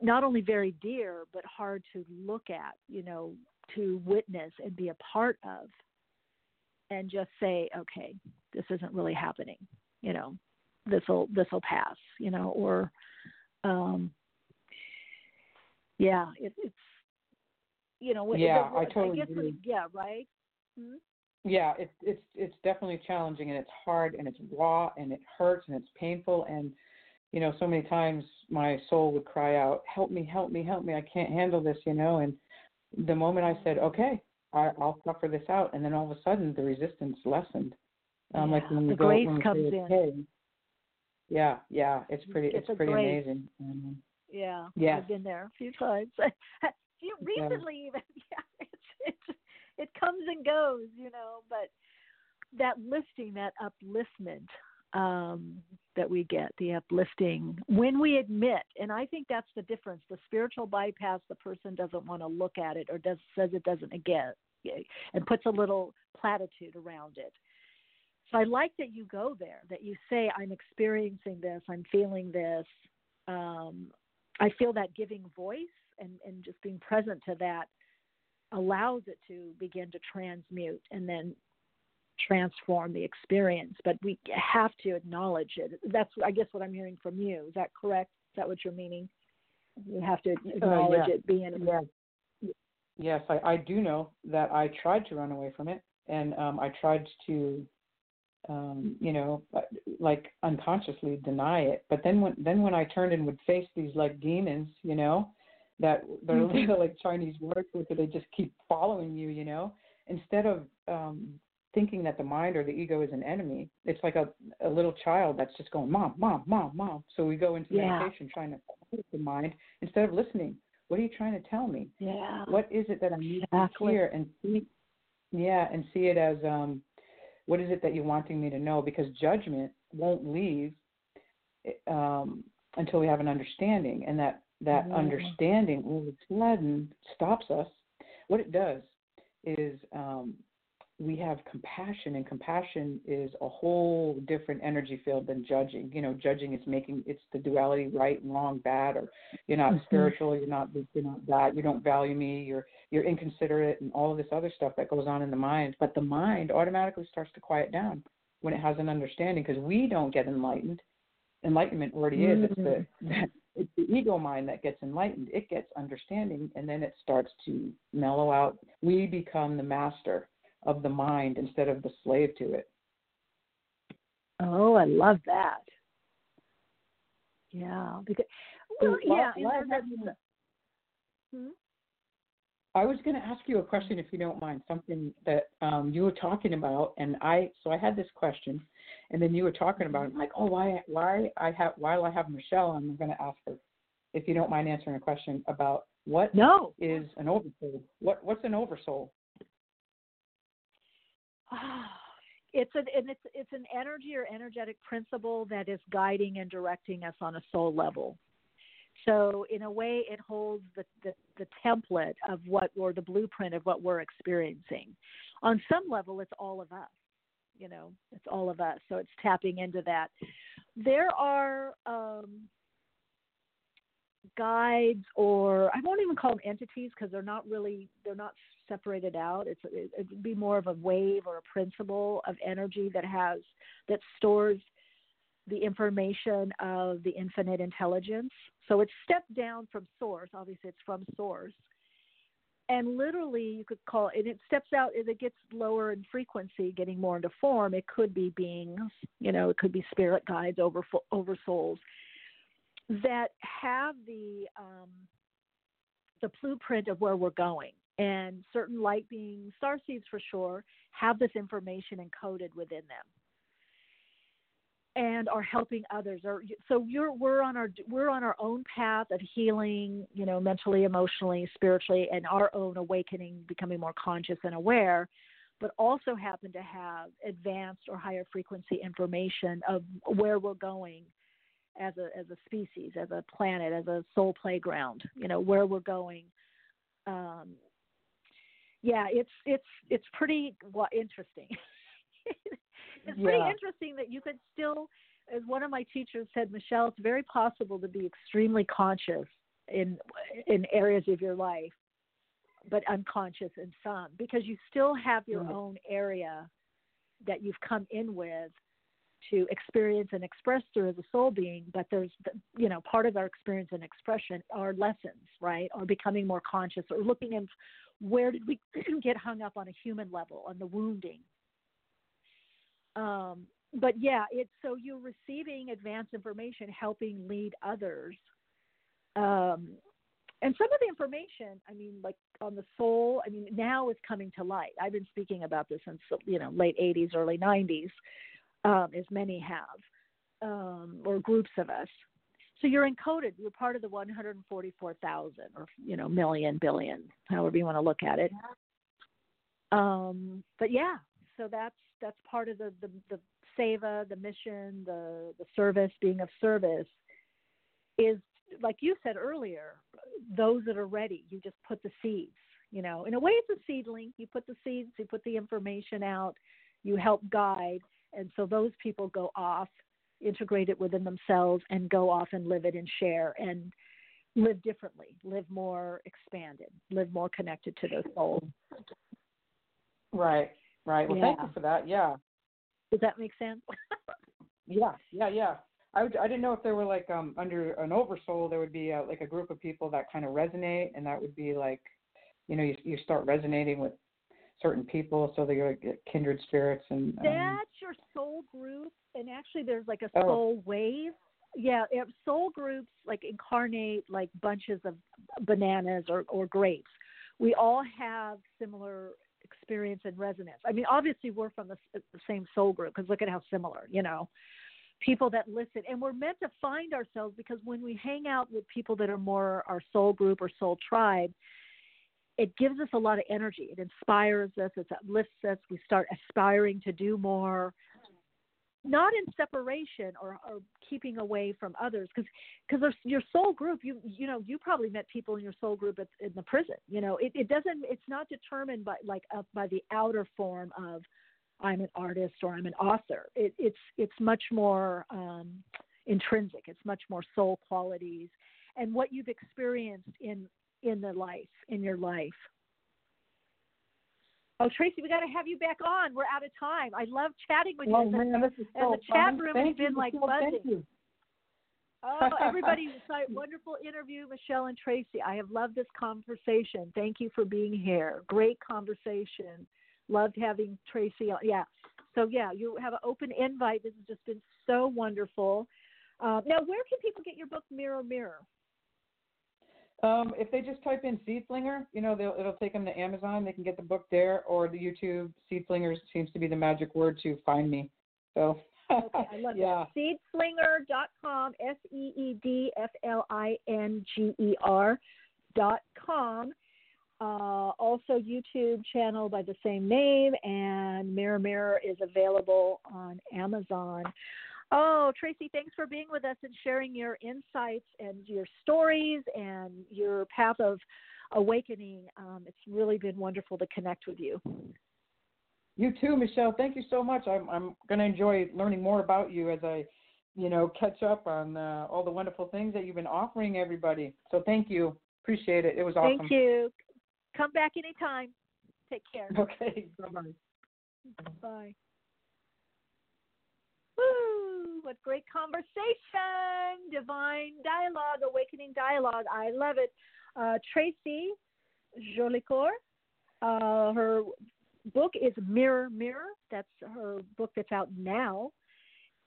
not only very dear but hard to look at, you know, to witness and be a part of and just say, okay, this isn't really happening, you know, this'll this'll pass, you know, or um yeah, it, it's you know, yeah, I totally I agree. yeah, right. Hmm? yeah, it's it's it's definitely challenging and it's hard and it's raw and it hurts and it's painful and you know so many times my soul would cry out, "Help me, help me, help me! I can't handle this," you know. And the moment I said, "Okay, I, I'll suffer this out," and then all of a sudden the resistance lessened. Um, yeah, like when we the go grace when we comes in. yeah, yeah, it's pretty It's it's pretty grace. amazing. Um, Yeah, Yes. I've been there a few times. few recently even. Yeah, it's it's it comes and goes, you know, but that lifting, that upliftment um, that we get, the uplifting, when we admit, and I think that's the difference. The spiritual bypass, the person doesn't want to look at it or does says it doesn't again, and puts a little platitude around it. So I like that you go there, that you say, I'm experiencing this, I'm feeling this. Um, I feel that giving voice and, and just being present to that allows it to begin to transmute and then transform the experience. But we have to acknowledge it. That's, I guess, what I'm hearing from you. Is that correct? Is that what you're meaning? You have to acknowledge uh, yeah. it being. Yes. Yes, I, I do know that I tried to run away from it, and um, I tried to, um, you know, uh, like unconsciously deny it. But then when then when I turned and would face these like demons, you know, that they're Mm-hmm. like Chinese words where they just keep following you, you know, instead of um, thinking that the mind or the ego is an enemy, it's like a, a little child that's just going, mom, mom, mom, mom. So we go into Yeah. meditation trying to quiet the mind instead of listening. What are you trying to tell me? Yeah. What is it that I need Exactly. to hear and see? Yeah, and see it as um, what is it that you're wanting me to know? Because judgment won't leave um, until we have an understanding, and that that Yeah. understanding all of a sudden stops us. What it does is um, we have compassion, and compassion is a whole different energy field than judging. You know, judging is making it's the duality, right and wrong, bad, or you're not Mhm. spiritual, you're not you're not that, you don't value me, you're you're inconsiderate and all of this other stuff that goes on in the mind. But the mind automatically starts to quiet down when it has an understanding because we don't get enlightened. Enlightenment already is. It's the it's the ego mind that gets enlightened. It gets understanding, and then it starts to mellow out. We become the master of the mind instead of the slave to it. Oh, I love that. Yeah, because well, yeah, hmm? I was going to ask you a question, if you don't mind, something that um, you were talking about, and I so I had this question, and then you were talking about it. I'm like, oh, why, why I have while I have Michele, I'm going to ask her, if you don't mind answering a question about what no is an oversoul. What what's an oversoul? It's an and it's it's an energy or energetic principle that is guiding and directing us on a soul level. So in a way, it holds the, the, the template of what or the blueprint of what we're experiencing. On some level, it's all of us. You know, it's all of us. So it's tapping into that. There are um, guides, or I won't even call them entities because they're not really they're not separated out. It's it, it would be more of a wave or a principle of energy that has that stores the information of the infinite intelligence. So it's stepped down from source. Obviously, it's from source. And literally, you could call it, it steps out as it gets lower in frequency, getting more into form. It could be beings, you know, it could be spirit guides over, over souls that have the, um, the blueprint of where we're going. And certain light beings, star seeds for sure, have this information encoded within them and are helping others. Or so you're we're on our we're on our own path of healing you know mentally emotionally spiritually and our own awakening becoming more conscious and aware but also happen to have advanced or higher frequency information of where we're going as a as a species as a planet as a soul playground you know where we're going um yeah it's it's it's pretty well interesting it's pretty interesting that you could still, as one of my teachers said, Michele, it's very possible to be extremely conscious in in areas of your life, but unconscious in some because you still have your mm-hmm. own area that you've come in with to experience and express through as a soul being but there's you know part of our experience and expression are lessons right or becoming more conscious or looking at where did we get hung up on a human level on the wounding um, but yeah, it's so you're receiving advanced information, helping lead others. Um, and some of the information, I mean, like on the soul, I mean, now is coming to light. I've been speaking about this since you know late '80s, early '90s, um, as many have, um, or groups of us. So you're encoded. You're part of the 144,000, or you know, million, billion, however you want to look at it. Um, but yeah, so that's that's part of the the, the seva, the mission, the the service, being of service, is like you said earlier, those that are ready. You just put the seeds. You know, in a way, it's a seedling. You put the seeds, you put the information out, you help guide, and so those people go off, integrate it within themselves, and go off and live it and share and live differently, live more expanded, live more connected to their soul. Right. Right. Well, yeah. thank you for that. Yeah. Does that make sense? yeah. Yeah. Yeah. I would, I didn't know if there were like um under an oversoul there would be a, like a group of people that kind of resonate and that would be like you know you you start resonating with certain people so they're like kindred spirits and um, that's your soul group and actually there's like a oh. soul wave yeah soul groups like incarnate like bunches of bananas or or grapes we all have similar experience and resonance. I mean, obviously we're from the, the same soul group because look at how similar, you know, people that listen. And we're meant to find ourselves because when we hang out with people that are more our soul group or soul tribe, it gives us a lot of energy. It inspires us. It uplifts us. We start aspiring to do more not in separation or, or keeping away from others because because your soul group you you know you probably met people in your soul group at, in the prison you know it, it doesn't it's not determined by like uh, by the outer form of i'm an artist or i'm an author it, it's it's much more um intrinsic it's much more soul qualities and what you've experienced in in the life in your life Oh, Tracie, we got to have you back on. We're out of time. I love chatting with oh, you. Man, this is so and the chat room Thank has been you, like Michele. buzzing. Oh, everybody, wonderful interview, Michele and Tracie. I have loved this conversation. Thank you for being here. Great conversation. Loved having Tracie on. Yeah. So, yeah, you have an open invite. This has just been so wonderful. Uh, now, where can people get your book, Mirror Mirror? Um, if they just type in Seedflinger, you know, they'll, it'll take them to Amazon. They can get the book there, or the YouTube Seedflinger seems to be the magic word to find me. So, okay, I love yeah. that. Seedflinger.com, S E E D F L I N G E R dot com. Uh, also, YouTube channel by the same name, and Mirror Mirror is available on Amazon. Oh, Tracie, thanks for being with us and sharing your insights and your stories and your path of awakening. Um, it's really been wonderful to connect with you. You too, Michele. Thank you so much. I'm I'm going to enjoy learning more about you as I, you know, catch up on uh, all the wonderful things that you've been offering everybody. So thank you. Appreciate it. It was awesome. Thank you. Come back anytime. Take care. Okay. Bye bye. Bye. Woo! What great conversation! Divine dialogue, awakening dialogue. I love it. Uh, Tracie Jolicoeur, uh, her book is Mirror Mirror. That's her book that's out now.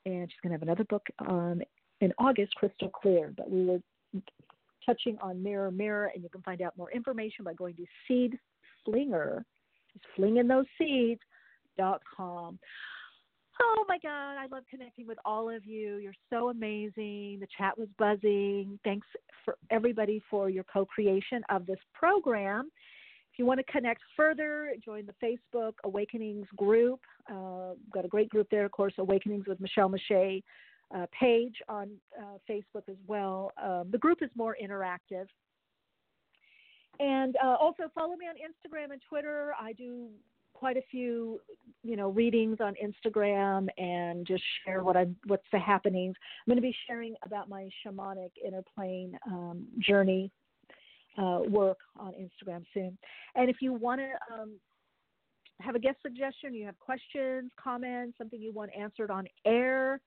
And she's going to have another book um, in August, Crystal Clear. But we were touching on Mirror Mirror, and you can find out more information by going to Seed Flinger, just flinging those seeds, dot com. Oh my God, I love connecting with all of you. You're so amazing. The chat was buzzing. Thanks for everybody for your co creation of this program. If you want to connect further, join the Facebook Awakenings group. Uh, got a great group there, of course, Awakenings with Michele Meiche uh, page on uh, Facebook as well. Um, the group is more interactive. And uh, also follow me on Instagram and Twitter. I do quite a few, you know, readings on Instagram and just share what I'm, what's the happenings. I'm going to be sharing about my shamanic inner plane um, journey uh, work on Instagram soon. And if you want to um, have a guest suggestion, you have questions, comments, something you want answered on air,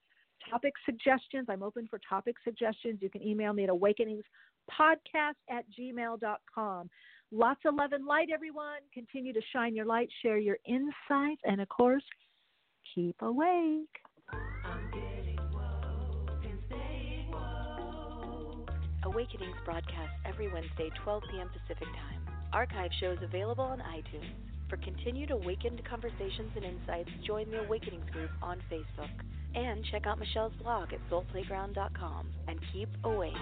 topic suggestions, I'm open for topic suggestions. You can email me at awakeningspodcast at gmail.com. Lots of love and light, everyone. Continue to shine your light, share your insights, and of course, keep awake. Awakenings broadcasts every Wednesday, 12 p.m. Pacific Time. Archive shows available on iTunes. For continued awakened conversations and insights, join the Awakenings group on Facebook. And check out Michele's blog at soulplayground.com. And keep awake.